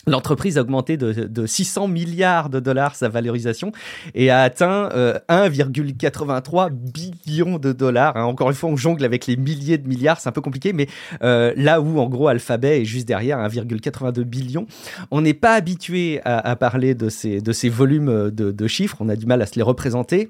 L'entreprise a augmenté de, de 600 milliards de dollars sa valorisation et a atteint euh, 1,83 billion de dollars. hein. Encore une fois, on jongle avec les milliers de milliards, c'est un peu compliqué, mais euh, là où en gros Alphabet est juste derrière 1,82 billion, on n'est pas habitué à, parler de ces, volumes de chiffres, on a du mal à se les représenter.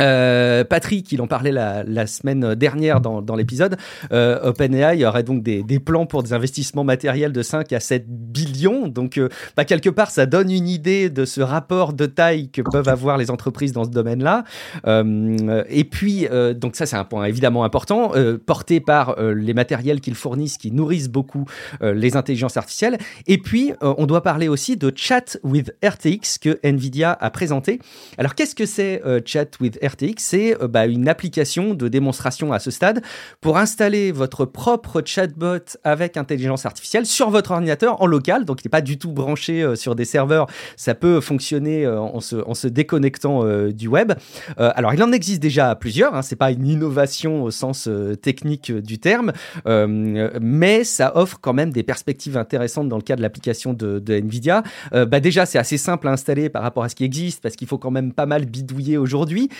Euh, Patrick, il en parlait la, semaine dernière dans, l'épisode. Euh, OpenAI aurait donc des, plans pour des investissements matériels de 5 à 7 billions. Donc, euh, bah, quelque part, ça donne une idée de ce rapport de taille que peuvent avoir les entreprises dans ce domaine-là. Euh, et puis, euh, donc ça, c'est un point évidemment important, porté par les matériels qu'ils fournissent, qui nourrissent beaucoup les intelligences artificielles. Et puis, on doit parler aussi de Chat with RTX que Nvidia a présenté. Alors, qu'est-ce que c'est Chat with RTX C'est euh, bah, une application de démonstration à ce stade pour installer votre propre chatbot avec intelligence artificielle sur votre ordinateur en local. Donc, il n'est pas du tout branché euh, sur des serveurs. Ça peut fonctionner euh, en, se, déconnectant du web. Alors, il en existe déjà plusieurs. Hein, c'est pas une innovation au sens technique du terme, mais ça offre quand même des perspectives intéressantes dans le cas de l'application de, Nvidia. Bah déjà, c'est assez simple à installer par rapport à ce qui existe parce qu'il faut quand même pas mal bidouiller aujourd'hui.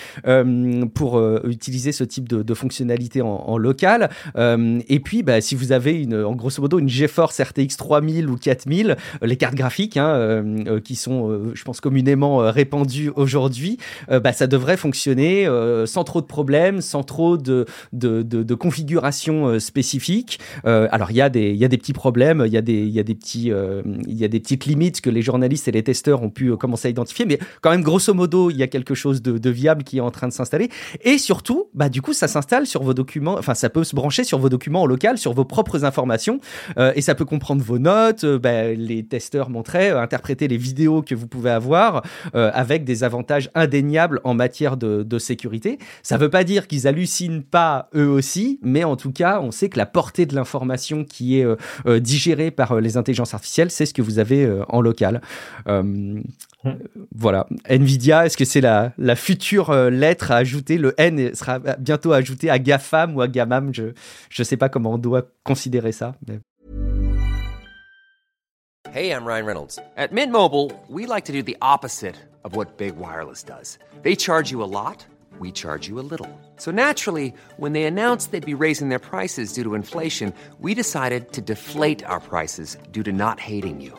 Pour utiliser ce type de, de fonctionnalité en, en local. et puis, bah, si vous avez une, en grosso modo une GeForce RTX 3000 ou 4000, les cartes graphiques hein, qui sont, je pense, communément répandues aujourd'hui, bah, ça devrait fonctionner sans trop de problèmes, sans trop de, de, de, de configuration spécifique. alors, il y, a des, y a des petits problèmes, il y a des, y a des petits, y a des petites limites que les journalistes et les testeurs ont pu commencer à identifier, mais quand même, grosso modo, il y a quelque chose de, de viable qui est en train de s'installer. Et surtout, bah, du coup, ça s'installe sur vos documents, enfin, ça peut se brancher sur vos documents en local, sur vos propres informations, euh, et ça peut comprendre vos notes, euh, bah, les testeurs montraient, euh, interpréter les vidéos que vous pouvez avoir, avec des avantages indéniables en matière de, de sécurité. Ça ne veut pas dire qu'ils hallucinent pas eux aussi, mais en tout cas, on sait que la portée de l'information qui est digérée par les intelligences artificielles, c'est ce que vous avez en local. Voilà. Nvidia, est-ce que c'est la, la future lettre à ajouter? Le N sera bientôt ajouté à GAFAM ou à GAMAM. Je ne sais pas comment on doit considérer ça. Mais... Hey, I'm Ryan Reynolds. At Mint Mobile, we like to do the opposite of what Big Wireless does. They charge you a lot, we charge you a little. So naturally, when they announced they'd be raising their prices due to inflation, we decided to deflate our prices due to not hating you.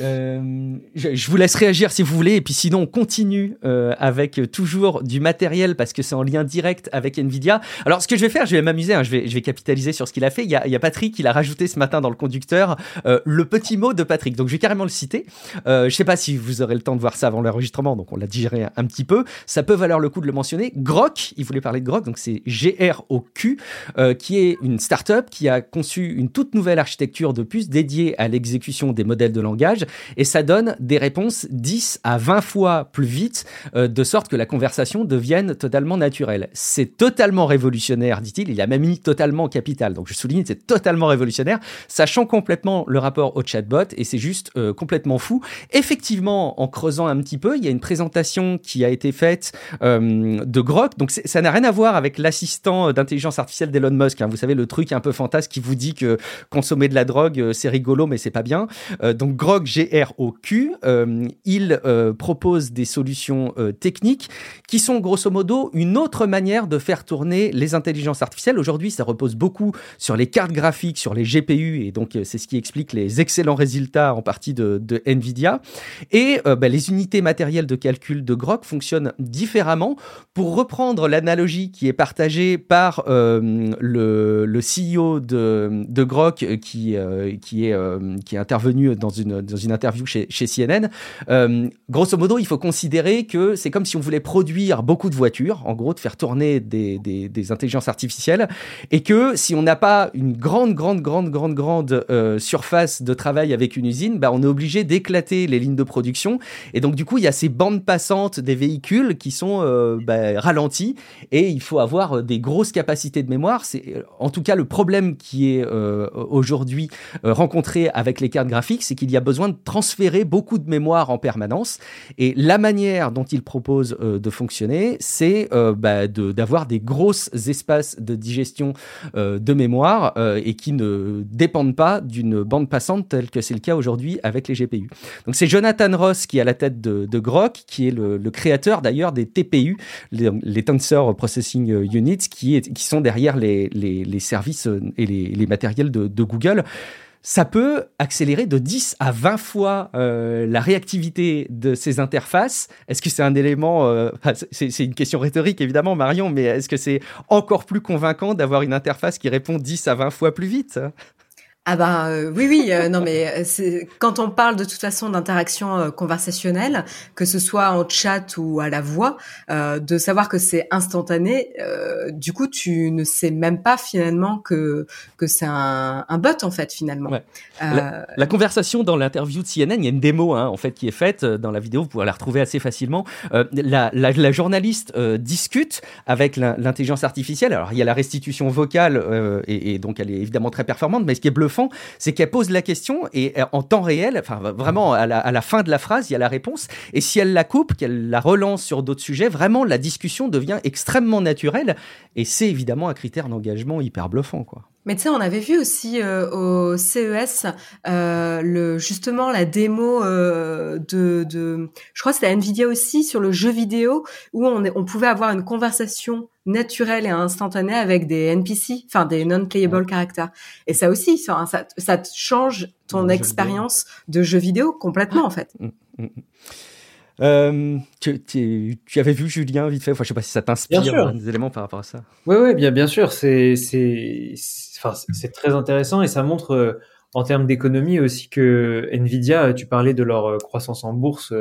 Euh, je, je, vous laisse réagir si vous voulez, et puis sinon on continue euh, avec toujours du matériel parce que c'est en lien direct avec Nvidia. Alors ce que je vais faire, je vais m'amuser, hein, je, vais, je vais capitaliser sur ce qu'il a fait. Il y a, il y a Patrick qui l'a rajouté ce matin dans le conducteur, euh, le petit mot de Patrick. Donc je vais carrément le citer. Euh, je sais pas si vous aurez le temps de voir ça avant l'enregistrement, donc on l'a digéré un, un, petit peu. Ça peut valoir le coup de le mentionner. Grok, il voulait parler de Grok, donc c'est G-R-O-Q, euh, qui est une startup qui a conçu une toute nouvelle architecture de puce dédiée à l'exécution des modèles de langage et ça donne des réponses 10 à 20 fois plus vite, euh, de sorte que la conversation devienne totalement naturelle. C'est totalement révolutionnaire, dit-il. Il a même mis totalement capital. Donc je souligne, c'est totalement révolutionnaire, sachant complètement le rapport au chatbot, et c'est juste euh, complètement fou. Effectivement, en creusant un petit peu, il y a une présentation qui a été faite euh, de Grok. Donc ça n'a rien à voir avec l'assistant d'intelligence artificielle d'Elon Musk. Hein. Vous savez, le truc un peu fantasque qui vous dit que consommer de la drogue, c'est rigolo, mais c'est pas bien. Donc Grok, GROQ, euh, il euh, propose des solutions euh, techniques qui sont grosso modo une autre manière de faire tourner les intelligences artificielles. Aujourd'hui, ça repose beaucoup sur les cartes graphiques, sur les GPU, et donc c'est ce qui explique les excellents résultats en partie de, Nvidia. Et bah, les unités matérielles de calcul de Grok fonctionnent différemment. Pour reprendre l'analogie qui est partagée par le, CEO de, de Grok, qui, est, intervenu dans une interview chez, CNN. Euh, grosso modo, il faut considérer que c'est comme si on voulait produire beaucoup de voitures, en gros, de faire tourner des, des, intelligences artificielles, et que si on n'a pas une grande, grande, grande, grande, grande euh, surface de travail avec une usine, bah, on est obligé d'éclater les lignes de production. Et donc, du coup, il y a ces bandes passantes des véhicules qui sont euh, bah, ralenties, et il faut avoir des grosses capacités de mémoire. C'est en tout cas le problème qui est euh, aujourd'hui euh, rencontré avec les cartes graphiques, c'est qu'il y a besoin de transférer beaucoup de mémoire en permanence. Et la manière dont il propose euh, de fonctionner, c'est euh, bah, d'avoir des grosses espaces de digestion euh, de mémoire et qui ne dépendent pas d'une bande passante telle que c'est le cas aujourd'hui avec les GPU. Donc c'est Jonathan Ross qui est à la tête de, Grok, qui est le, créateur d'ailleurs des TPU, les, Tensor Processing Units, qui, sont derrière les, services et les, matériels de Google ça peut accélérer de 10 à 20 fois euh, la réactivité de ces interfaces. Est-ce que c'est un élément, euh, c'est une question rhétorique évidemment Marion, mais est-ce que c'est encore plus convaincant d'avoir une interface qui répond 10 à 20 fois plus vite ah bah euh, oui oui euh, non mais c'est quand on parle de toute façon d'interaction euh, conversationnelle que ce soit en chat ou à la voix euh, de savoir que c'est instantané euh, du coup tu ne sais même pas finalement que que c'est un, un bot en fait finalement. Ouais. la, la, conversation dans l'interview de CNN il y a une démo hein, en fait qui est faite dans la vidéo vous pouvez la retrouver assez facilement. La, la, la, journaliste discute avec l'intelligence artificielle. Alors il y a la restitution vocale et, et, donc elle est évidemment très performante mais ce qui est bluffant c'est qu'elle pose la question et en temps réel, enfin vraiment à la, à la, fin de la phrase, il y a la réponse. Et si elle la coupe, qu'elle la relance sur d'autres sujets, vraiment la discussion devient extrêmement naturelle. Et c'est évidemment un critère d'engagement hyper bluffant, quoi. Mais tu sais, on avait vu aussi euh, au CES euh, le justement la démo euh, de, de, je crois que c'était Nvidia aussi sur le jeu vidéo où on, on pouvait avoir une conversation naturelle et instantanée avec des NPC, enfin des non-playable characters. Et ça aussi, ça, ça, ça change ton expérience de jeu vidéo complètement en fait. Euh, tu, tu, tu, avais vu Julien vite fait, enfin, je sais pas si ça t'inspire des éléments par rapport à ça. Oui, oui, bien, bien sûr, c'est, c'est, enfin, c'est très intéressant et ça montre euh, en termes d'économie aussi que Nvidia, tu parlais de leur euh, croissance en bourse,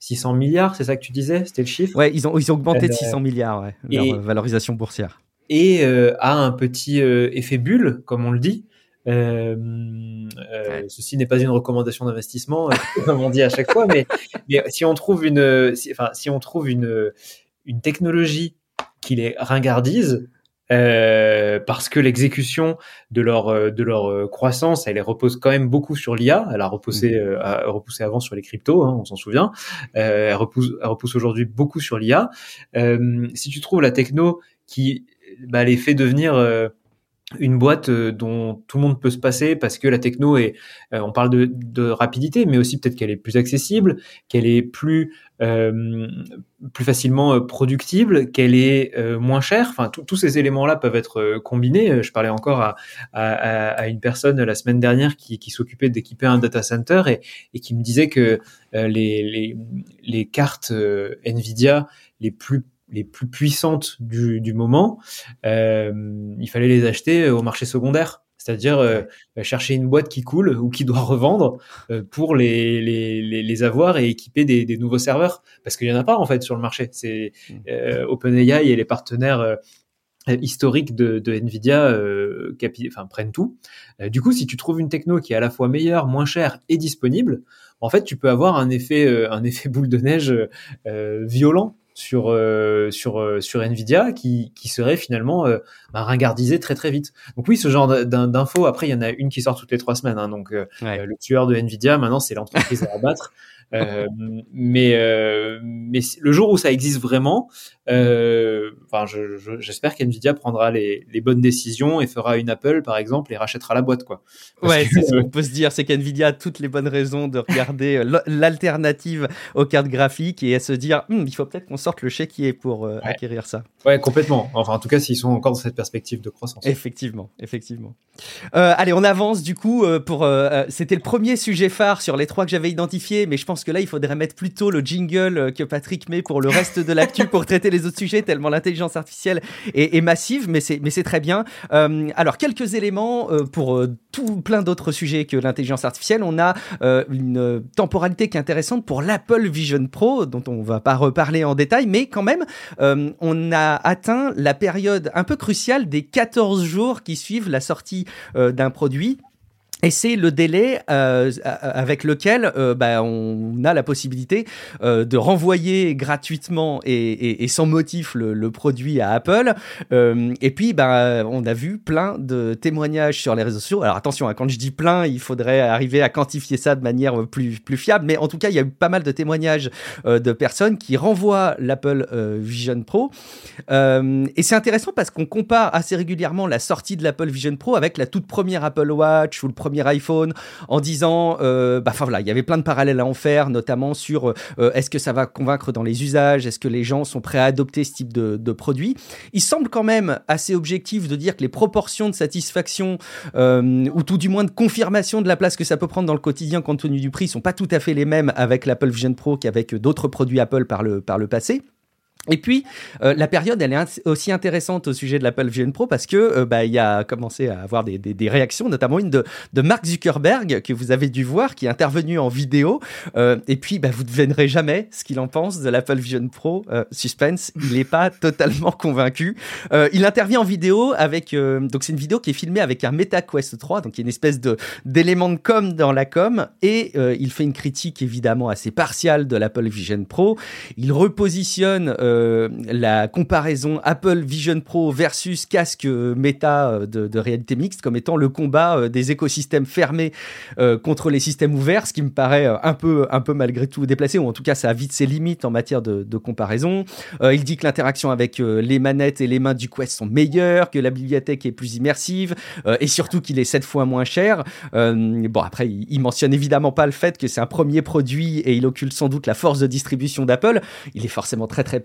600 milliards, c'est ça que tu disais, c'était le chiffre? Ouais, ils ont, ils ont augmenté de 600 milliards, ouais, leur valorisation boursière. Et a un petit effet bulle, comme on le dit, euh, euh, ceci n'est pas une recommandation d'investissement, euh, comme on dit à chaque fois, mais, mais si on trouve une, si, enfin, si on trouve une, une technologie qui les ringardise, euh, parce que l'exécution de leur de leur croissance, elle repose quand même beaucoup sur l'IA. Elle a reposé, mmh. a repoussé avant sur les cryptos, hein, on s'en souvient. Euh, elle repousse, elle repousse aujourd'hui beaucoup sur l'IA. Euh, si tu trouves la techno qui bah, les fait devenir une boîte euh, dont tout le monde peut se passer parce que la techno est, euh, on parle de, de rapidité, mais aussi peut-être qu'elle est plus accessible, qu'elle est plus euh, plus facilement productible, qu'elle est moins chère. Enfin, tous ces éléments-là peuvent être combinés. Je parlais encore à, à, à une personne la semaine dernière qui, qui s'occupait d'équiper un data center et, et, qui me disait que les, les, les cartes Nvidia les plus les plus puissantes du, du moment, euh, il fallait les acheter au marché secondaire. C'est-à-dire euh, chercher une boîte qui coule ou qui doit revendre euh, pour les, les, les, avoir et équiper des, des nouveaux serveurs. Parce qu'il y en a pas en fait sur le marché. C'est mmh. euh, OpenAI et les partenaires euh, historiques de, de Nvidia euh, enfin, prennent tout. du coup, si tu trouves une techno qui est à la fois meilleure, moins chère et disponible, en fait, tu peux avoir un effet, un effet boule de neige violent sur euh, sur euh, sur Nvidia qui qui serait finalement euh, bah, ringardisé très très vite. Donc oui, ce genre d'infos. Après, il y en a une qui sort toutes les trois semaines. Hein, donc euh, le tueur de Nvidia, maintenant, c'est l'entreprise à abattre. Euh, mais euh, mais le jour où ça existe vraiment, euh, enfin, j'espère qu'Nvidia prendra les, les, bonnes décisions et fera une Apple par exemple et rachètera la boîte quoi. ouais, c'est ce qu'on peut se dire, c'est qu'Nvidia a toutes les bonnes raisons de regarder euh, l'alternative aux cartes graphiques et à se dire, hm, il faut peut-être qu'on sorte le chéquier pour euh, acquérir ça. Ouais, complètement. Enfin, en tout cas, s'ils sont encore dans cette perspective de croissance. Effectivement, effectivement. Euh, allez, on avance du coup pour. C'était le premier sujet phare sur les trois que j'avais identifiés, mais je pense que là, il faudrait mettre plutôt le jingle que Patrick met pour le reste de l'actu pour traiter les autres sujets, tellement l'intelligence artificielle est, massive, mais c'est, très bien. Euh, alors, quelques éléments euh, pour euh, tout plein d'autres sujets que l'intelligence artificielle. On a une temporalité qui est intéressante pour l'Apple Vision Pro, dont on va pas reparler en détail, mais quand même, on a atteint la période un peu cruciale des 14 jours qui suivent la sortie d'un produit et c'est le délai euh, avec lequel euh, bah, on a la possibilité euh, de renvoyer gratuitement et, et, et sans motif le, le, produit à Apple. Euh, et puis, bah, on a vu plein de témoignages sur les réseaux sociaux. Alors attention, hein, quand je dis plein, il faudrait arriver à quantifier ça de manière plus, plus fiable. Mais en tout cas, il y a eu pas mal de témoignages euh, de personnes qui renvoient l'Apple Vision Pro. et c'est intéressant parce qu'on compare assez régulièrement la sortie de l'Apple Vision Pro avec la toute première Apple Watch ou le premier iPhone en disant, euh, bah, enfin voilà, il y avait plein de parallèles à en faire, notamment sur euh, est-ce que ça va convaincre dans les usages, est-ce que les gens sont prêts à adopter ce type de, produit. Il semble quand même assez objectif de dire que les proportions de satisfaction euh, ou tout du moins de confirmation de la place que ça peut prendre dans le quotidien compte tenu du prix sont pas tout à fait les mêmes avec l'Apple Vision Pro qu'avec d'autres produits Apple par le, par le passé. Et puis euh, la période, elle est aussi intéressante au sujet de l'Apple Vision Pro parce que euh, bah, il y a commencé à avoir des, réactions, notamment une de, Mark Zuckerberg que vous avez dû voir, qui est intervenu en vidéo. Euh, et puis bah, vous ne devinerez jamais ce qu'il en pense de l'Apple Vision Pro. Suspense, il n'est pas totalement convaincu. Il intervient en vidéo avec donc c'est une vidéo qui est filmée avec un Meta Quest 3, donc il y a une espèce d'élément de com dans la com, et il fait une critique évidemment assez partiale de l'Apple Vision Pro. Il repositionne la comparaison Apple Vision Pro versus casque Meta de, de réalité mixte comme étant le combat des écosystèmes fermés contre les systèmes ouverts, ce qui me paraît un peu, un peu malgré tout déplacé, ou en tout cas ça a vite ses limites en matière de, comparaison. il dit que l'interaction avec les manettes et les mains du Quest sont meilleures, que la bibliothèque est plus immersive, et surtout qu'il est sept fois moins cher. bon, après, il, il mentionne évidemment pas le fait que c'est un premier produit et il occulte sans doute la force de distribution d'Apple. Il est forcément très très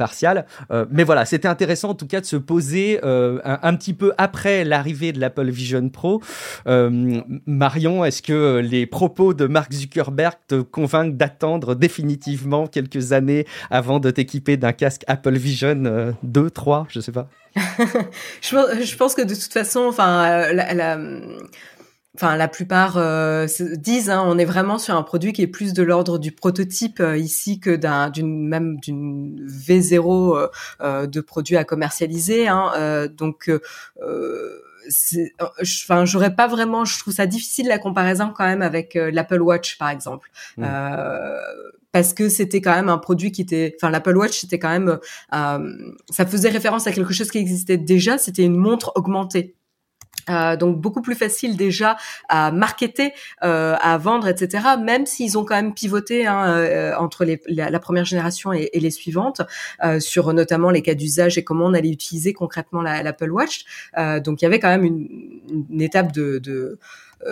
Euh, mais voilà, c'était intéressant en tout cas de se poser euh, un, petit peu après l'arrivée de l'Apple Vision Pro. Euh, Marion, est-ce que les propos de Mark Zuckerberg te convainquent d'attendre définitivement quelques années avant de t'équiper d'un casque Apple Vision 2, 3, je sais pas? Je, pense que de toute façon, enfin, la enfin la plupart euh, disent, hein, on est vraiment sur un produit qui est plus de l'ordre du prototype euh, ici que d'un d'une même d'une V0 euh, de produits à commercialiser. Hein, donc enfin j'aurais pas vraiment je trouve ça difficile la comparaison quand même avec l'Apple Watch par exemple mmh. parce que c'était quand même un produit qui était enfin l'Apple Watch c'était quand même ça faisait référence à quelque chose qui existait déjà c'était une montre augmentée euh, donc beaucoup plus facile déjà à marketer, euh, à vendre, etc. Même s'ils ont quand même pivoté hein, euh, entre les, la, première génération et, et les suivantes euh, sur notamment les cas d'usage et comment on allait utiliser concrètement l'Apple Watch. Euh, donc il y avait quand même une, une étape de, de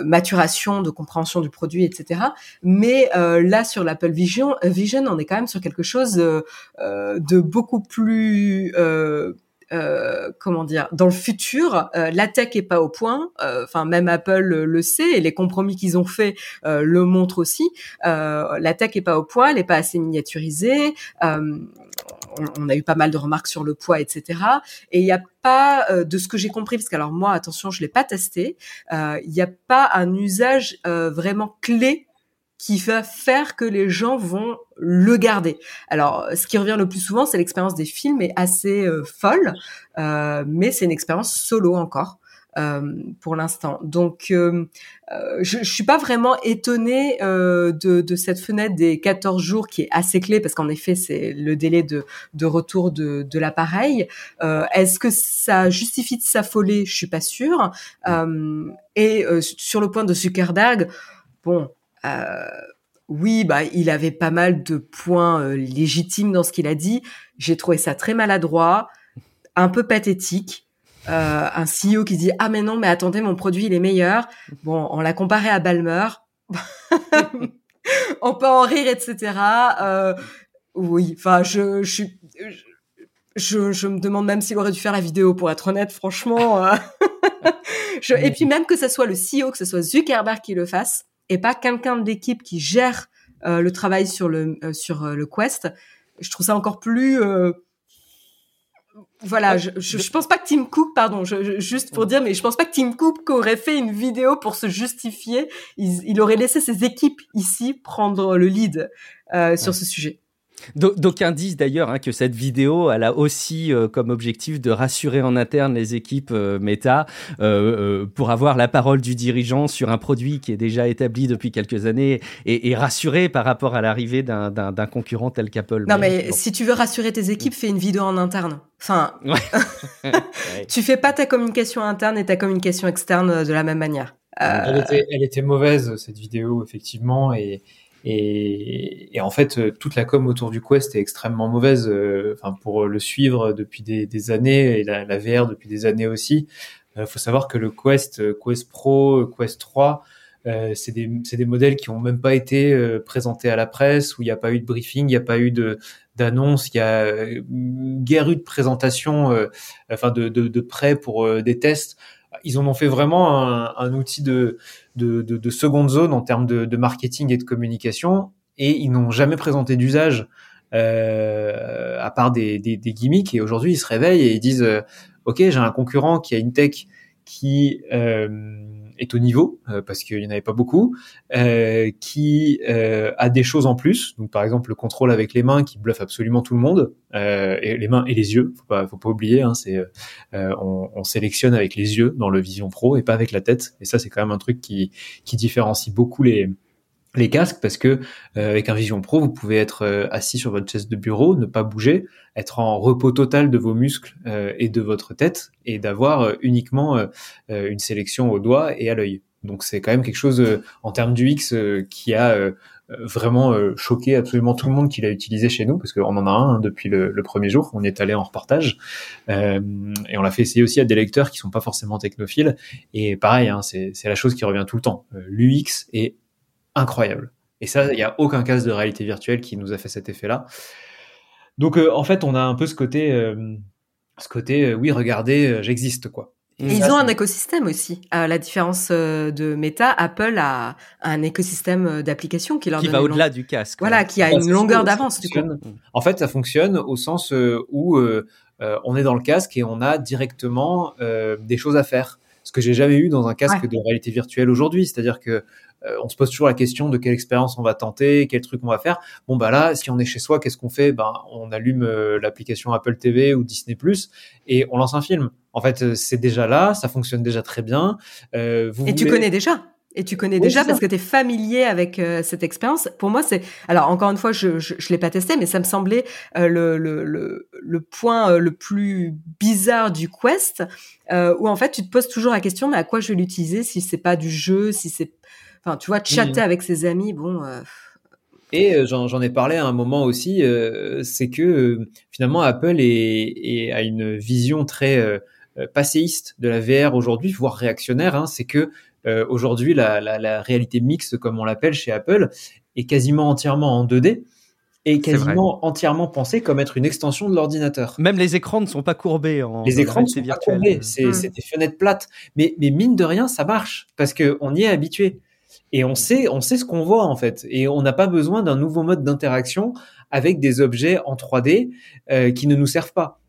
maturation, de compréhension du produit, etc. Mais euh, là, sur l'Apple Vision, Vision, on est quand même sur quelque chose euh, de beaucoup plus euh, euh, comment dire, dans le futur, euh, la tech est pas au point. Euh, enfin, même Apple le sait et les compromis qu'ils ont fait le montrent aussi. la tech est pas au point, elle est pas assez miniaturisée. On, a eu pas mal de remarques sur le poids, etc. Et il n'y a pas, de ce que j'ai compris, parce que alors moi, attention, je l'ai pas testé, il n'y a pas un usage vraiment clé qui va faire que les gens vont le garder. Alors, ce qui revient le plus souvent, c'est l'expérience des films est assez euh, folle, euh, mais c'est une expérience solo encore. Euh, pour l'instant. Donc, euh, euh, je, je suis pas vraiment étonnée de, de, cette fenêtre des 14 jours qui est assez clé parce qu'en effet, c'est le délai de, de retour de, de l'appareil. Est-ce que ça justifie de s'affoler? Je suis pas sûre. et sur le point de Zuckerberg, bon, euh, oui, bah, il avait pas mal de points euh, légitimes dans ce qu'il a dit. J'ai trouvé ça très maladroit, un peu pathétique. Euh, un CEO qui dit ah mais non mais attendez mon produit il est meilleur. Bon, on l'a comparé à Balmer. on peut en rire etc. oui, enfin je je je, me demande même s'il aurait dû faire la vidéo pour être honnête franchement. et puis même que ce soit le CEO, que ce soit Zuckerberg qui le fasse, et pas quelqu'un de l'équipe qui gère euh, le travail sur le euh, sur euh, le Quest. Je trouve ça encore plus voilà, je, je, pense pas que Tim Cook, pardon, je, juste pour dire, mais je pense pas que Tim Cook aurait fait une vidéo pour se justifier. Il, il aurait laissé ses équipes ici prendre le lead sur ce sujet. D'aucuns disent d'ailleurs hein, que cette vidéo, elle a aussi euh, comme objectif de rassurer en interne les équipes euh, Meta euh, pour avoir la parole du dirigeant sur un produit qui est déjà établi depuis quelques années et, et rassurer par rapport à l'arrivée d'un concurrent tel qu'Apple. Non, mais, si tu veux rassurer tes équipes, fais une vidéo en interne. Enfin, ouais. tu fais pas ta communication interne et ta communication externe de la même manière. Elle, était, elle était mauvaise cette vidéo effectivement et et, et, en fait, euh, toute la com autour du Quest est extrêmement mauvaise. Euh, enfin, pour le suivre depuis des, des années et la, la, VR depuis des années aussi. Il euh, faut savoir que le Quest, Quest Pro, Quest 3, euh, c'est des, des, modèles qui ont même pas été présentés à la presse, où il n'y a pas eu de briefing, il n'y a pas eu de d'annonce, il y a guère eu de présentation, enfin de, de, de prêt pour des tests ils en ont fait vraiment un, un outil de, de, de, de, seconde zone en termes de, de, marketing et de communication, et ils n'ont jamais présenté d'usage euh, à part des, des, des, gimmicks. Et aujourd'hui, ils se réveillent et ils disent euh, OK, j'ai un concurrent qui a une tech qui euh, est au niveau euh, parce qu'il n'y en avait pas beaucoup, euh, qui euh, a des choses en plus. Donc par exemple le contrôle avec les mains qui bluffe absolument tout le monde, et les mains et les yeux. Faut pas, faut pas oublier, hein, c'est on, on, sélectionne avec les yeux dans le Vision Pro et pas avec la tête. Et ça c'est quand même un truc qui qui différencie beaucoup les les casques parce que euh, avec un Vision Pro, vous pouvez être euh, assis sur votre chaise de bureau, ne pas bouger, être en repos total de vos muscles euh, et de votre tête et d'avoir uniquement une sélection au doigt et à l'œil. Donc c'est quand même quelque chose en termes du X qui a vraiment choqué absolument tout le monde qui l'a utilisé chez nous parce qu'on en a un hein, depuis le, le, premier jour. On est allé en reportage et on l'a fait essayer aussi à des lecteurs qui sont pas forcément technophiles. Et pareil, hein, c'est la chose qui revient tout le temps. L'UX est incroyable. Et ça, il n'y a aucun cas de réalité virtuelle qui nous a fait cet effet-là. Donc, euh, en fait, on a un peu ce côté, euh, ce côté, euh, oui, regardez, j'existe, quoi. ils ont un écosystème aussi. À la différence de Meta, Apple a un écosystème d'applications qui leur qui va au-delà du casque. Voilà, qui a une longueur d'avance. En fait, ça fonctionne au sens où on est dans le casque et on a directement des choses à faire. Ce que j'ai jamais eu dans un casque de réalité virtuelle aujourd'hui. C'est-à-dire que euh, on se pose toujours la question de quelle expérience on va tenter, quel truc on va faire. Bon bah là, si on est chez soi, qu'est-ce qu'on fait? Ben on allume euh, l'application Apple TV ou Disney Plus et on lance un film. En fait, euh, c'est déjà là, ça fonctionne déjà très bien. et tu connais déjà? Et tu connais déjà parce que tu es familier avec cette expérience. Pour moi, c'est alors encore une fois, je je, l'ai pas testé, mais ça me semblait le, le, le, le point le plus bizarre du Quest, où en fait tu te poses toujours la question mais à quoi je vais l'utiliser si c'est pas du jeu, si c'est Enfin, tu vois, chatter avec ses amis, bon. Euh, et euh, j'en ai parlé à un moment aussi, euh, c'est que finalement Apple est, a une vision très passéiste de la VR aujourd'hui, voire réactionnaire. Hein, c'est que aujourd'hui la, la, la, réalité mixte, comme on l'appelle chez Apple, est quasiment entièrement en 2D et quasiment entièrement pensée comme être une extension de l'ordinateur. Même les écrans ne sont pas courbés. En, les écrans ne sont pas courbés, c'est mmh. des fenêtres plates. Mais, mais mine de rien, ça marche parce que on y est habitué et on sait, on sait ce qu'on voit en fait, et on n'a pas besoin d'un nouveau mode d'interaction avec des objets en 3D euh, qui ne nous servent pas.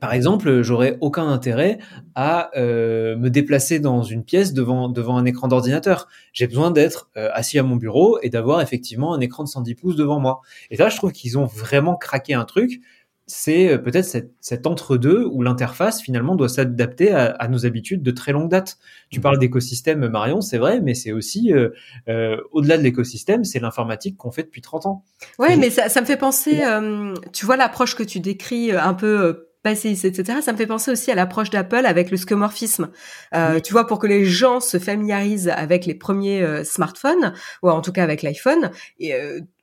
Par exemple, j'aurais aucun intérêt à euh, me déplacer dans une pièce devant devant un écran d'ordinateur. J'ai besoin d'être euh, assis à mon bureau et d'avoir effectivement un écran de 110 pouces devant moi. Et là, je trouve qu'ils ont vraiment craqué un truc c'est euh, peut-être cet, entre-deux où l'interface finalement doit s'adapter à, nos habitudes de très longue date. Tu parles d'écosystème, Marion, c'est vrai, mais c'est aussi, euh, euh, au-delà de l'écosystème, c'est l'informatique qu'on fait depuis 30 ans. Oui, mais ça, ça, me fait penser, tu vois l'approche que tu décris un peu etc. Ça me fait penser aussi à l'approche d'Apple avec le scomorphisme. Euh, Tu vois, pour que les gens se familiarisent avec les premiers smartphones, ou en tout cas avec l'iPhone, et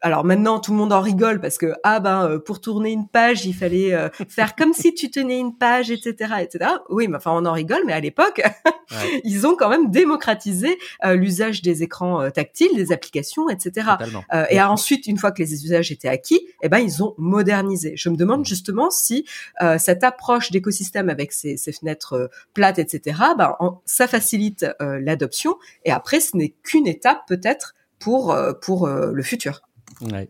alors maintenant tout le monde en rigole parce que ah ben euh, pour tourner une page il fallait euh, faire comme si tu tenais une page etc etc oui mais enfin on en rigole mais à l'époque ils ont quand même démocratisé euh, l'usage des écrans tactiles des applications etc et ensuite une fois que les usages étaient acquis eh ben ils ont modernisé. Je me demande justement si cette approche d'écosystème avec ces, ces fenêtres plates etc ben ça facilite l'adoption. Et après ce n'est qu'une étape peut-être pour pour le futur Ouais.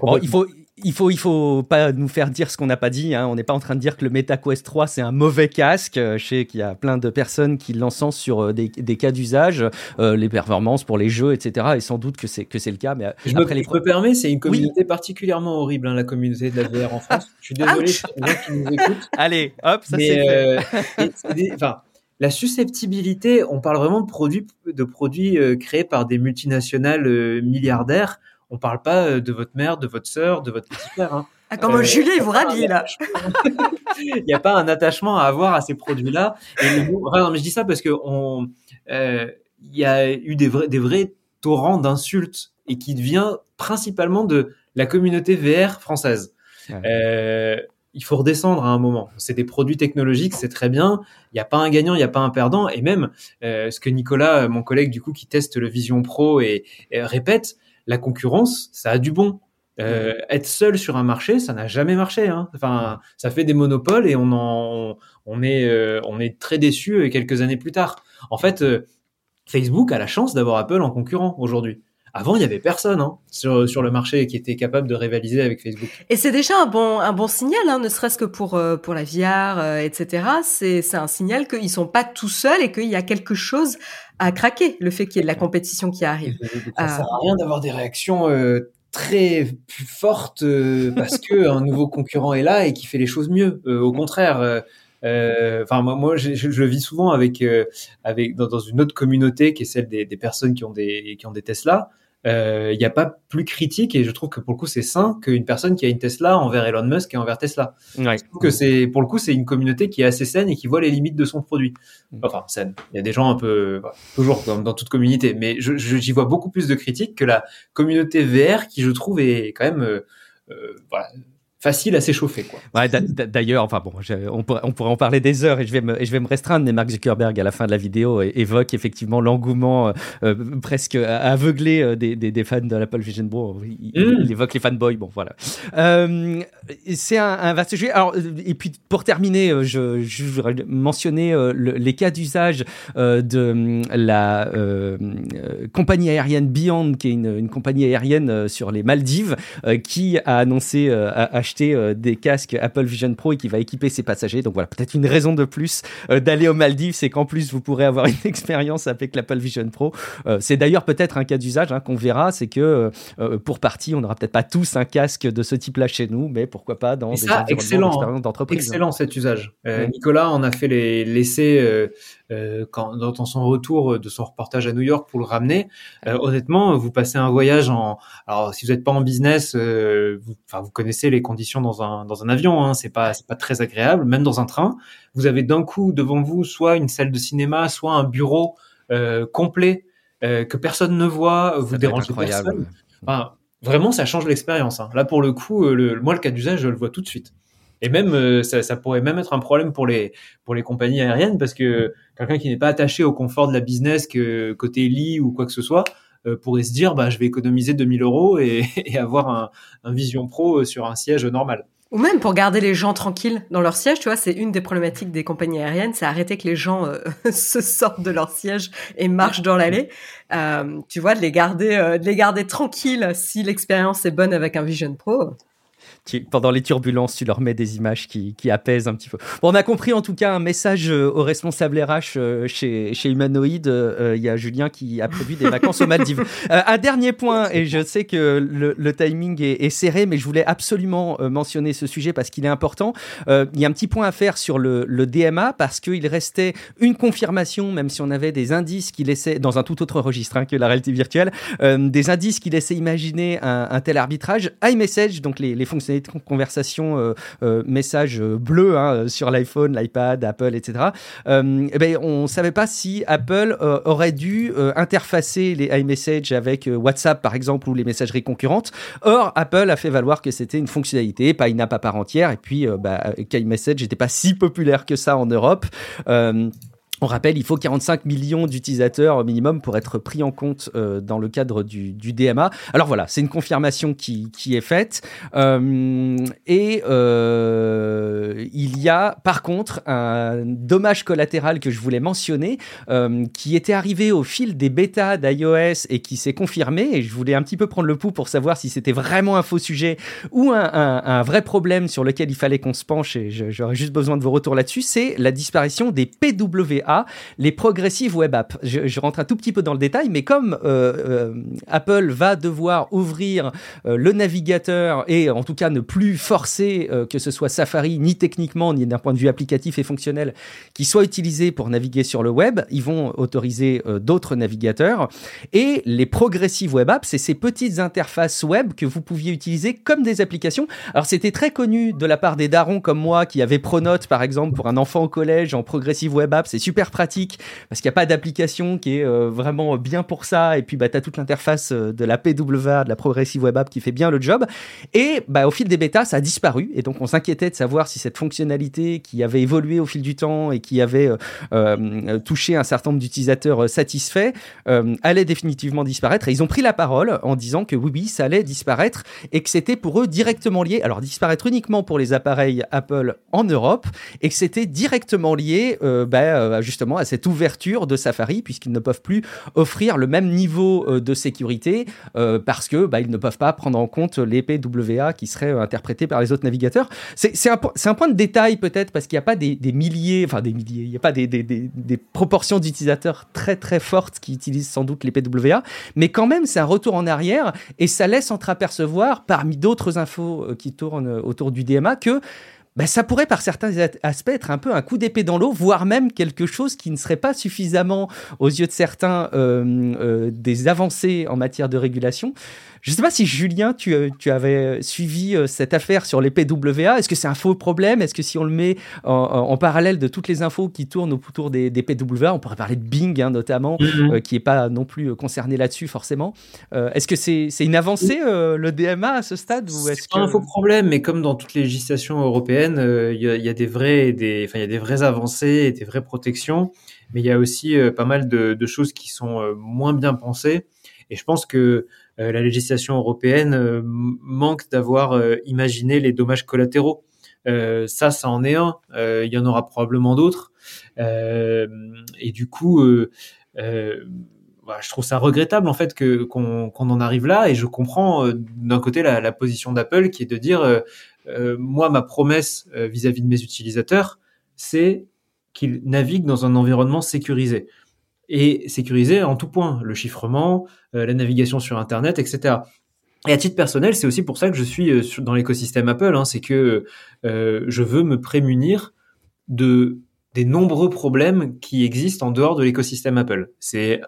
Bon, il faut, il faut, il faut pas nous faire dire ce qu'on n'a pas dit. Hein. On n'est pas en train de dire que le MetaQuest 3 c'est un mauvais casque. Euh, je sais qu'il y a plein de personnes qui l'encensent sur euh, des, des, cas d'usage, euh, les performances pour les jeux, etc. Et sans doute que c'est que c'est le cas. Mais je après me, les... je me permets, c'est une communauté particulièrement horrible, hein, la communauté de la VR en France. Je suis désolé les gens qui nous écoutent. Allez, hop, ça c'est fait. Enfin, la susceptibilité, on parle vraiment de produits, de produits créés par des multinationales milliardaires on parle pas euh, de votre mère, de votre sœur, de votre petit frère. Hein. Ah, comme euh, Julie, il vous rhabille là. Il n'y a pas un attachement à avoir à ces produits-là. mais je dis ça parce que on, euh, il y a eu des vrais, des vrais torrents d'insultes et qui vient principalement de la communauté VR française. Euh, il faut redescendre à un moment. C'est des produits technologiques, c'est très bien. Il n'y a pas un gagnant, il n'y a pas un perdant. Et même euh, ce que Nicolas, mon collègue du coup qui teste le Vision Pro et répète, la concurrence, ça a du bon. Euh, être seul sur un marché, ça n'a jamais marché. Hein. Enfin, ça fait des monopoles et on en, on est, euh, on est très déçu euh, quelques années plus tard. En fait, Facebook a la chance d'avoir Apple en concurrent aujourd'hui. Avant, il y avait personne hein, sur, sur le marché qui était capable de rivaliser avec Facebook. Et c'est déjà un bon, un bon signal, hein, ne serait-ce que pour, pour la VR, etc. C'est un signal qu'ils sont pas tout seuls et qu'il y a quelque chose à craquer, le fait qu'il y ait de la compétition qui arrive. Ça sert à rien d'avoir des réactions euh, très plus fortes euh, parce que un nouveau concurrent est là et qui fait les choses mieux. Euh, au contraire. Enfin, moi, moi je, je, le vis souvent avec, avec dans, dans, une autre communauté qui est celle des, des, personnes qui ont des qui ont des Tesla. Il n'y a pas plus critique et je trouve que pour le coup c'est sain qu'une personne qui a une Tesla envers Elon Musk et envers Tesla. Ouais. Je trouve que c'est pour le coup c'est une communauté qui est assez saine et qui voit les limites de son produit. Mm. Enfin saine. Il y a des gens un peu voilà, toujours comme dans toute communauté, mais je, je- j'y vois beaucoup plus de critiques que la communauté VR qui je trouve est quand même euh, euh, voilà, facile à s'échauffer quoi. Ouais, d'a- d'a- D'ailleurs, enfin bon, on, pourrait, on pourrait en parler des heures et je vais me, et je vais me restreindre. Mais Mark Zuckerberg, à la fin de la vidéo, évoque effectivement l'engouement euh, euh, presque aveuglé euh, des, des, des fans de l'Apple Vision Pro. Il, Mm. il évoque les fanboys. Bon, voilà. Euh, C'est un, un vaste sujet. Alors, et puis pour terminer, euh, je, je voudrais mentionner le- les cas d'usage euh, de hum, la euh, compagnie aérienne Beyond, qui est une, une compagnie aérienne euh, sur les Maldives, euh, qui a annoncé euh, a- euh, des casques Apple Vision Pro et qui va équiper ses passagers. Donc voilà, peut-être une raison de plus euh, d'aller aux Maldives, c'est qu'en plus vous pourrez avoir une expérience avec l'Apple Vision Pro. Euh, c'est d'ailleurs peut-être un cas d'usage hein, qu'on verra, c'est que pour partie, on n'aura peut-être pas tous un casque de ce type-là chez nous, mais pourquoi pas dans des ça, environnements excellent, hein. d'entreprise. Excellent cet usage. Nicolas en a fait les l'essai euh, euh, quand dans son retour de son reportage à New York pour le ramener. Euh, honnêtement, vous passez un voyage en alors si vous n'êtes pas en business, euh, vous, enfin vous connaissez les conditions dans un dans un avion. Hein, c'est pas c'est pas très agréable, même dans un train. Vous avez d'un coup devant vous soit une salle de cinéma, soit un bureau euh, complet euh, que personne ne voit. Vous dérangez personne. Enfin, vraiment, ça change l'expérience. hein. Là, pour le coup, euh, le, moi, le cas d'usage, je le vois tout de suite. Et même, euh, ça, ça pourrait même être un problème pour les pour les compagnies aériennes parce que quelqu'un qui n'est pas attaché au confort de la business que côté lit ou quoi que ce soit euh, pourrait se dire, bah, je vais économiser 2000 euros et, et avoir un, un Vision Pro euh, sur un siège normal. Ou même pour garder les gens tranquilles dans leur siège, tu vois, c'est une des problématiques des compagnies aériennes, c'est arrêter que les gens euh, se sortent de leur siège et marchent dans l'allée. Euh, tu vois, de les garder, euh, de les garder tranquilles si l'expérience est bonne avec un Vision Pro. Tu- pendant les turbulences, tu leur mets des images qui, qui apaisent un petit peu. Bon, on a compris en tout cas un message euh, aux responsables RH euh, chez, chez Humanoid. Euh, Il y a Julien qui a prévu des vacances aux Maldives. Euh, un dernier point, et je sais que le, le timing est, est serré, mais je voulais absolument mentionner ce sujet parce qu'il est important. Il y a un petit point à faire sur le, le DMA parce qu'il restait une confirmation, même si on avait des indices qui laissaient, dans un tout autre registre hein, que la réalité virtuelle, des indices qui laissaient imaginer un, un tel arbitrage. iMessage, donc les, les fonctionnalités de conversation, euh, euh, message euh, bleu hein, sur l'iPhone, l'iPad, Apple, etc. Eh ben, on ne savait pas si Apple aurait dû interfacer les iMessage avec WhatsApp, par exemple, ou les messageries concurrentes. Or, Apple a fait valoir que c'était une fonctionnalité, pas une app à part entière, et puis bah, qu'iMessage n'était pas si populaire que ça en Europe. On rappelle, il faut 45 millions d'utilisateurs au minimum pour être pris en compte euh, dans le cadre du, DMA. Alors voilà, c'est une confirmation qui, est faite. Euh, et euh, il y a par contre un dommage collatéral que je voulais mentionner, qui était arrivé au fil des bêtas d'iOS et qui s'est confirmé. Et je voulais un petit peu prendre le pouls pour savoir si c'était vraiment un faux sujet ou un, un- vrai problème sur lequel il fallait qu'on se penche. Et j'aurais juste besoin de vos retours là-dessus. C'est la disparition des PWA, les Progressive Web Apps. Je, rentre un tout petit peu dans le détail, mais comme euh, euh, Apple va devoir ouvrir euh, le navigateur et en tout cas ne plus forcer que ce soit Safari, ni techniquement, ni d'un point de vue applicatif et fonctionnel, qui soit utilisé pour naviguer sur le web, ils vont autoriser d'autres navigateurs. Et les Progressive Web Apps, c'est ces petites interfaces web que vous pouviez utiliser comme des applications. Alors c'était très connu de la part des darons comme moi qui avaient Pronote par exemple pour un enfant au collège en Progressive Web App, c'est super pratique parce qu'il n'y a pas d'application qui est euh, vraiment bien pour ça et puis bah, tu as toute l'interface euh, de la PWA, de la Progressive Web App qui fait bien le job. Et bah, au fil des bêtas, ça a disparu et donc on s'inquiétait de savoir si cette fonctionnalité qui avait évolué au fil du temps et qui avait euh, touché un certain nombre d'utilisateurs satisfaits allait définitivement disparaître. Et ils ont pris la parole en disant que oui, oui, ça allait disparaître et que c'était pour eux directement lié. Alors disparaître uniquement pour les appareils Apple en Europe et que c'était directement lié bah, justement à cette ouverture de Safari puisqu'ils ne peuvent plus offrir le même niveau euh, de sécurité euh, parce que bah, ils ne peuvent pas prendre en compte les PWA qui seraient euh, interprétés par les autres navigateurs. C'est un, point de détail peut-être parce qu'il n'y a pas des, milliers, enfin des milliers, il n'y a pas des, des, proportions d'utilisateurs très très fortes qui utilisent sans doute les PWA, mais quand même c'est un retour en arrière et ça laisse entreapercevoir parmi d'autres infos qui tournent autour du DMA que bah, ça pourrait par certains aspects être un peu un coup d'épée dans l'eau, voire même quelque chose qui ne serait pas suffisamment, aux yeux de certains, euh, euh, des avancées en matière de régulation. Je ne sais pas si Julien, tu, euh, tu avais suivi euh, cette affaire sur les PWA. Est-ce que c'est un faux problème? Est-ce que si on le met en, en, parallèle de toutes les infos qui tournent autour des, des PWA, on pourrait parler de Bing hein, notamment, mm-hmm. euh, qui n'est pas non plus concerné là-dessus forcément. Euh, est-ce que c'est c'est une avancée euh, le DMA à ce stade ou est-ce que... un faux problème, mais comme dans toutes les législations européennes, il y, y, a des vrais, des, enfin il y a des vraies avancées et des vraies protections, mais il y a aussi pas mal de, de, choses qui sont moins bien pensées. Et je pense que euh, la législation européenne euh, manque d'avoir euh, imaginé les dommages collatéraux. ça, ça en est un. il y en aura probablement d'autres. et du coup, bah, je trouve ça regrettable en fait qu'on en arrive là. Et je comprends d'un côté la, position d'Apple qui est de dire moi, ma promesse vis-à-vis -vis de mes utilisateurs, c'est qu'ils naviguent dans un environnement sécurisé et sécurisé en tout point, le chiffrement, euh, la navigation sur Internet, etc. Et à titre personnel, c'est aussi pour ça que je suis euh, dans l'écosystème Apple, hein, c'est que euh, je veux me prémunir de des nombreux problèmes qui existent en dehors de l'écosystème Apple. C'est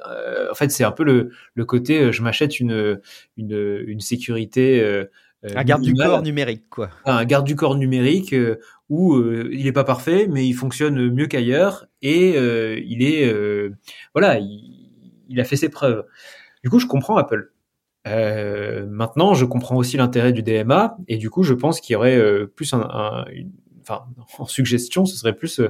en fait c'est un peu le, le côté je m'achète une, une une sécurité un garde du corps numérique, quoi. Un garde du corps numérique où euh, il n'est pas parfait, mais il fonctionne mieux qu'ailleurs et euh, il est euh, voilà, il, a fait ses preuves. Du coup, je comprends Apple. maintenant, je comprends aussi l'intérêt du DMA et du coup, je pense qu'il y aurait plus un, enfin, en suggestion, ce serait plus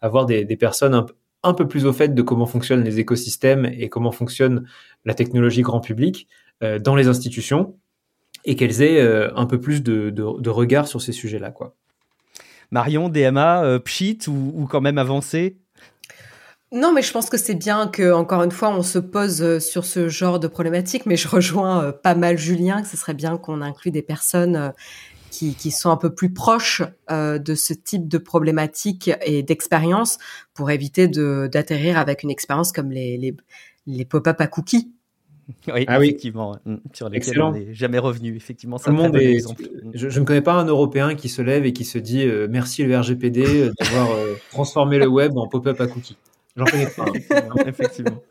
avoir des, des personnes un, un, peu plus au fait de comment fonctionnent les écosystèmes et comment fonctionne la technologie grand public dans les institutions et qu'elles aient un peu plus de, de, de regard sur ces sujets-là, quoi. Marion, DMA, euh, Pchit ou, ou, quand même avancé? Non, mais je pense que c'est bien que, encore une fois, on se pose euh, sur ce genre de problématique. Mais je rejoins euh, pas mal Julien que ce serait bien qu'on inclue des personnes qui, qui, sont un peu plus proches de ce type de problématique et d'expérience pour éviter d'atterrir avec une expérience comme les, les, les pop-up à cookies Oui, ah effectivement, oui. Mm, sur lesquels on n'est jamais revenu. Effectivement, exemple. Je, je, ne connais pas un Européen qui se lève et qui se dit euh, merci le RGPD euh, d'avoir euh, transformé le web en pop-up à cookies. J'en connais pas. Hein. effectivement.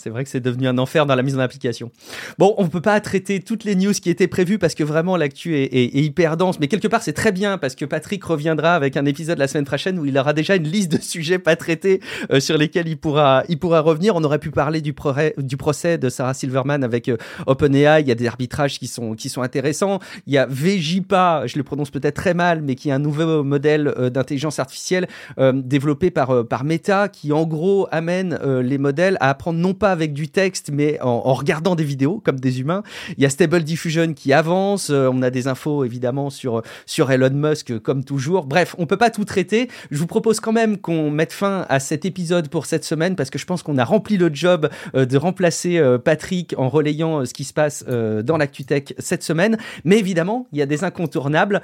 C'est vrai que c'est devenu un enfer dans la mise en application. Bon, on ne peut pas traiter toutes les news qui étaient prévues parce que vraiment l'actu est, hyper dense. Mais quelque part, c'est très bien parce que Patrick reviendra avec un épisode la semaine prochaine où il aura déjà une liste de sujets pas traités euh, sur lesquels il pourra, il pourra revenir. On aurait pu parler du, pro du procès de Sarah Silverman avec euh, OpenAI. Il y a des arbitrages qui sont, qui sont intéressants. Il y a Vegipa, je le prononce peut-être très mal, mais qui est un nouveau modèle euh, d'intelligence artificielle développé par, par Meta qui en gros amène les modèles à apprendre non pas avec du texte, mais en, en, regardant des vidéos comme des humains. Il y a Stable Diffusion qui avance. Euh, on a des infos évidemment sur sur Elon Musk comme toujours. Bref, on peut pas tout traiter. Je vous propose quand même qu'on mette fin à cet épisode pour cette semaine parce que je pense qu'on a rempli le job euh, de remplacer euh, Patrick en relayant ce qui se passe dans l'ActuTech cette semaine. Mais évidemment, il y a des incontournables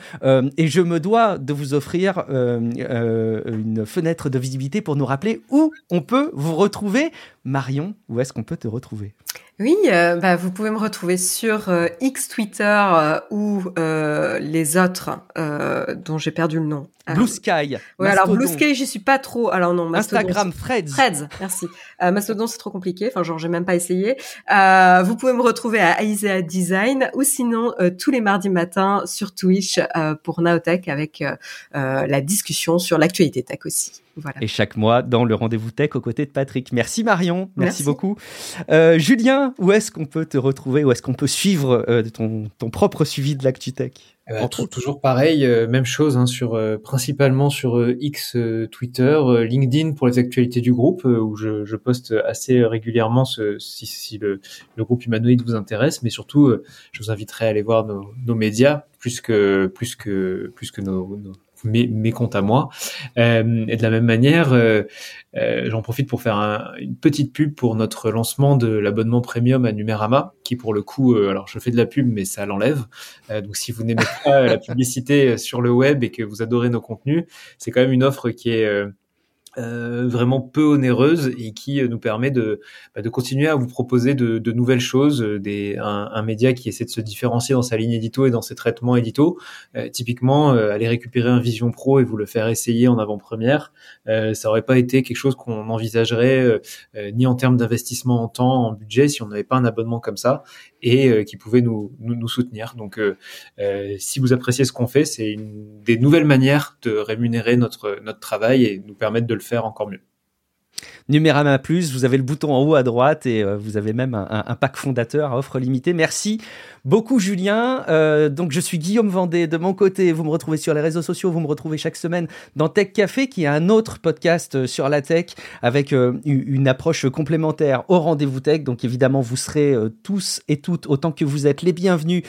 et je me dois de vous offrir une fenêtre de visibilité pour nous rappeler où on peut vous retrouver. Marion, où est-ce qu'on peut te retrouver? Oui, euh, bah, vous pouvez me retrouver sur euh, X Twitter euh, ou les autres dont j'ai perdu le nom. Blue Sky. Ouais, alors Blue Sky, j'y suis pas trop. Alors non, Mastodon, Instagram, Threads. Threads, merci. Mastodon, c'est trop compliqué. Enfin, genre, j'ai même pas essayé. vous pouvez me retrouver à Isaiah Design ou sinon tous les mardis matins sur Twitch pour Naotech avec la discussion sur l'actualité tech aussi. Voilà. Et chaque mois dans le rendez-vous tech aux côtés de Patrick. Merci Marion, merci, merci. beaucoup. Euh, Julien, où est-ce qu'on peut te retrouver? Où est-ce qu'on peut suivre euh, ton, ton, propre suivi de l'actu tech? Euh, Entre... Toujours pareil, euh, même chose, hein, sur, euh, principalement sur X, Twitter, LinkedIn pour les actualités du groupe, où je, je, poste assez régulièrement ce, si, si le, le, groupe humanoïde vous intéresse, mais surtout, je vous inviterai à aller voir nos, nos médias plus que, plus que, plus que nos, nos mes, mes, comptes à moi. Euh, et de la même manière, euh, euh, j'en profite pour faire un, une petite pub pour notre lancement de l'abonnement premium à Numérama, qui pour le coup, euh, alors je fais de la pub, mais ça l'enlève. Euh, donc si vous n'aimez pas la publicité sur le web et que vous adorez nos contenus, c'est quand même une offre qui est euh, vraiment peu onéreuse et qui euh, nous permet de, bah, de continuer à vous proposer de, nouvelles choses, euh, des, un, média qui essaie de se différencier dans sa ligne édito et dans ses traitements édito. Euh, typiquement, aller récupérer un Vision Pro et vous le faire essayer en avant-première, ça aurait pas été quelque chose qu'on envisagerait ni en termes d'investissement en temps, en budget, si on n'avait pas un abonnement comme ça et qui pouvait nous, soutenir. Donc, si vous appréciez ce qu'on fait, c'est une des nouvelles manières de rémunérer notre notre travail et nous permettre de le faire encore mieux. Numérama Plus, vous avez le bouton en haut à droite et euh, vous avez même un, pack fondateur à offre limitée. Merci beaucoup Julien. Euh, donc je suis Guillaume Vendée de mon côté. Vous me retrouvez sur les réseaux sociaux. Vous me retrouvez chaque semaine dans Tech Café, qui est un autre podcast euh, sur la tech avec une approche complémentaire au rendez-vous tech. Donc évidemment, vous serez tous et toutes autant que vous êtes les bienvenus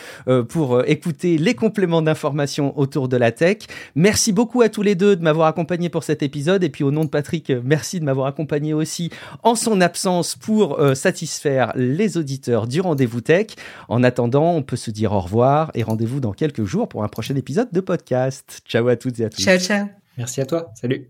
pour écouter les compléments d'information autour de la tech. Merci beaucoup à tous les deux de m'avoir accompagné pour cet épisode. Et puis au nom de Patrick, merci de m'avoir accompagné aussi en son absence pour satisfaire les auditeurs du rendez-vous tech. En attendant, on peut se dire au revoir et rendez-vous dans quelques jours pour un prochain épisode de podcast. Ciao à toutes et à tous. Ciao, ciao. Merci à toi. Salut.